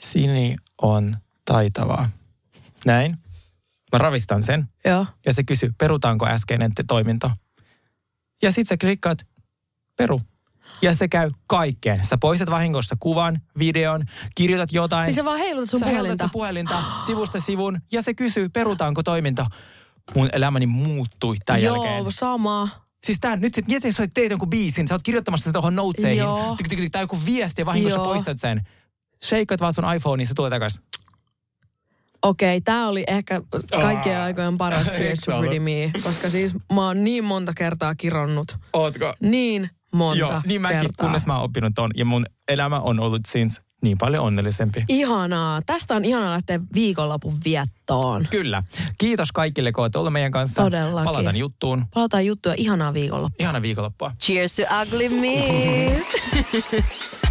Sini on taitava. Näin. Mä ravistan sen joo. ja se kysyy, perutaanko äskeinen te- toiminto. Ja sit sä klikkaat, peru. Ja se käy kaikkeen. Sä poistat vahingossa kuvan, videon, kirjoitat jotain. Niin sä vaan heilutat sun sä heilutat puhelinta. sun puhelinta sivusta sivun ja se kysyy, perutaanko toiminto. Mun elämäni muuttui tämän Joo, jälkeen. sama. Siis tää, nyt sit, mieti, jos sä teet jonkun biisin, sä oot kirjoittamassa sitä tuohon noteseihin, Joo. tai joku viesti ja vahingossa Joo. poistat sen. Shakeat vaan sun iPhone, niin se tulee takas. Okei, tämä oli ehkä kaikkien Aa. aikojen paras <laughs> Cheers se to? Pretty Me, koska siis mä oon niin monta kertaa kironnut. Ootko? Niin monta Joo, niin mäkin, kertaa. kunnes mä oon oppinut ton. Ja mun elämä on ollut since niin paljon onnellisempi. Ihanaa. Tästä on ihana lähteä viikonlopun viettoon. Kyllä. Kiitos kaikille, kun olette olleet meidän kanssa. Todellakin. Palataan juttuun. Palataan juttuja. Ihanaa viikonloppua. Ihana viikonloppua. Cheers to ugly me. <laughs>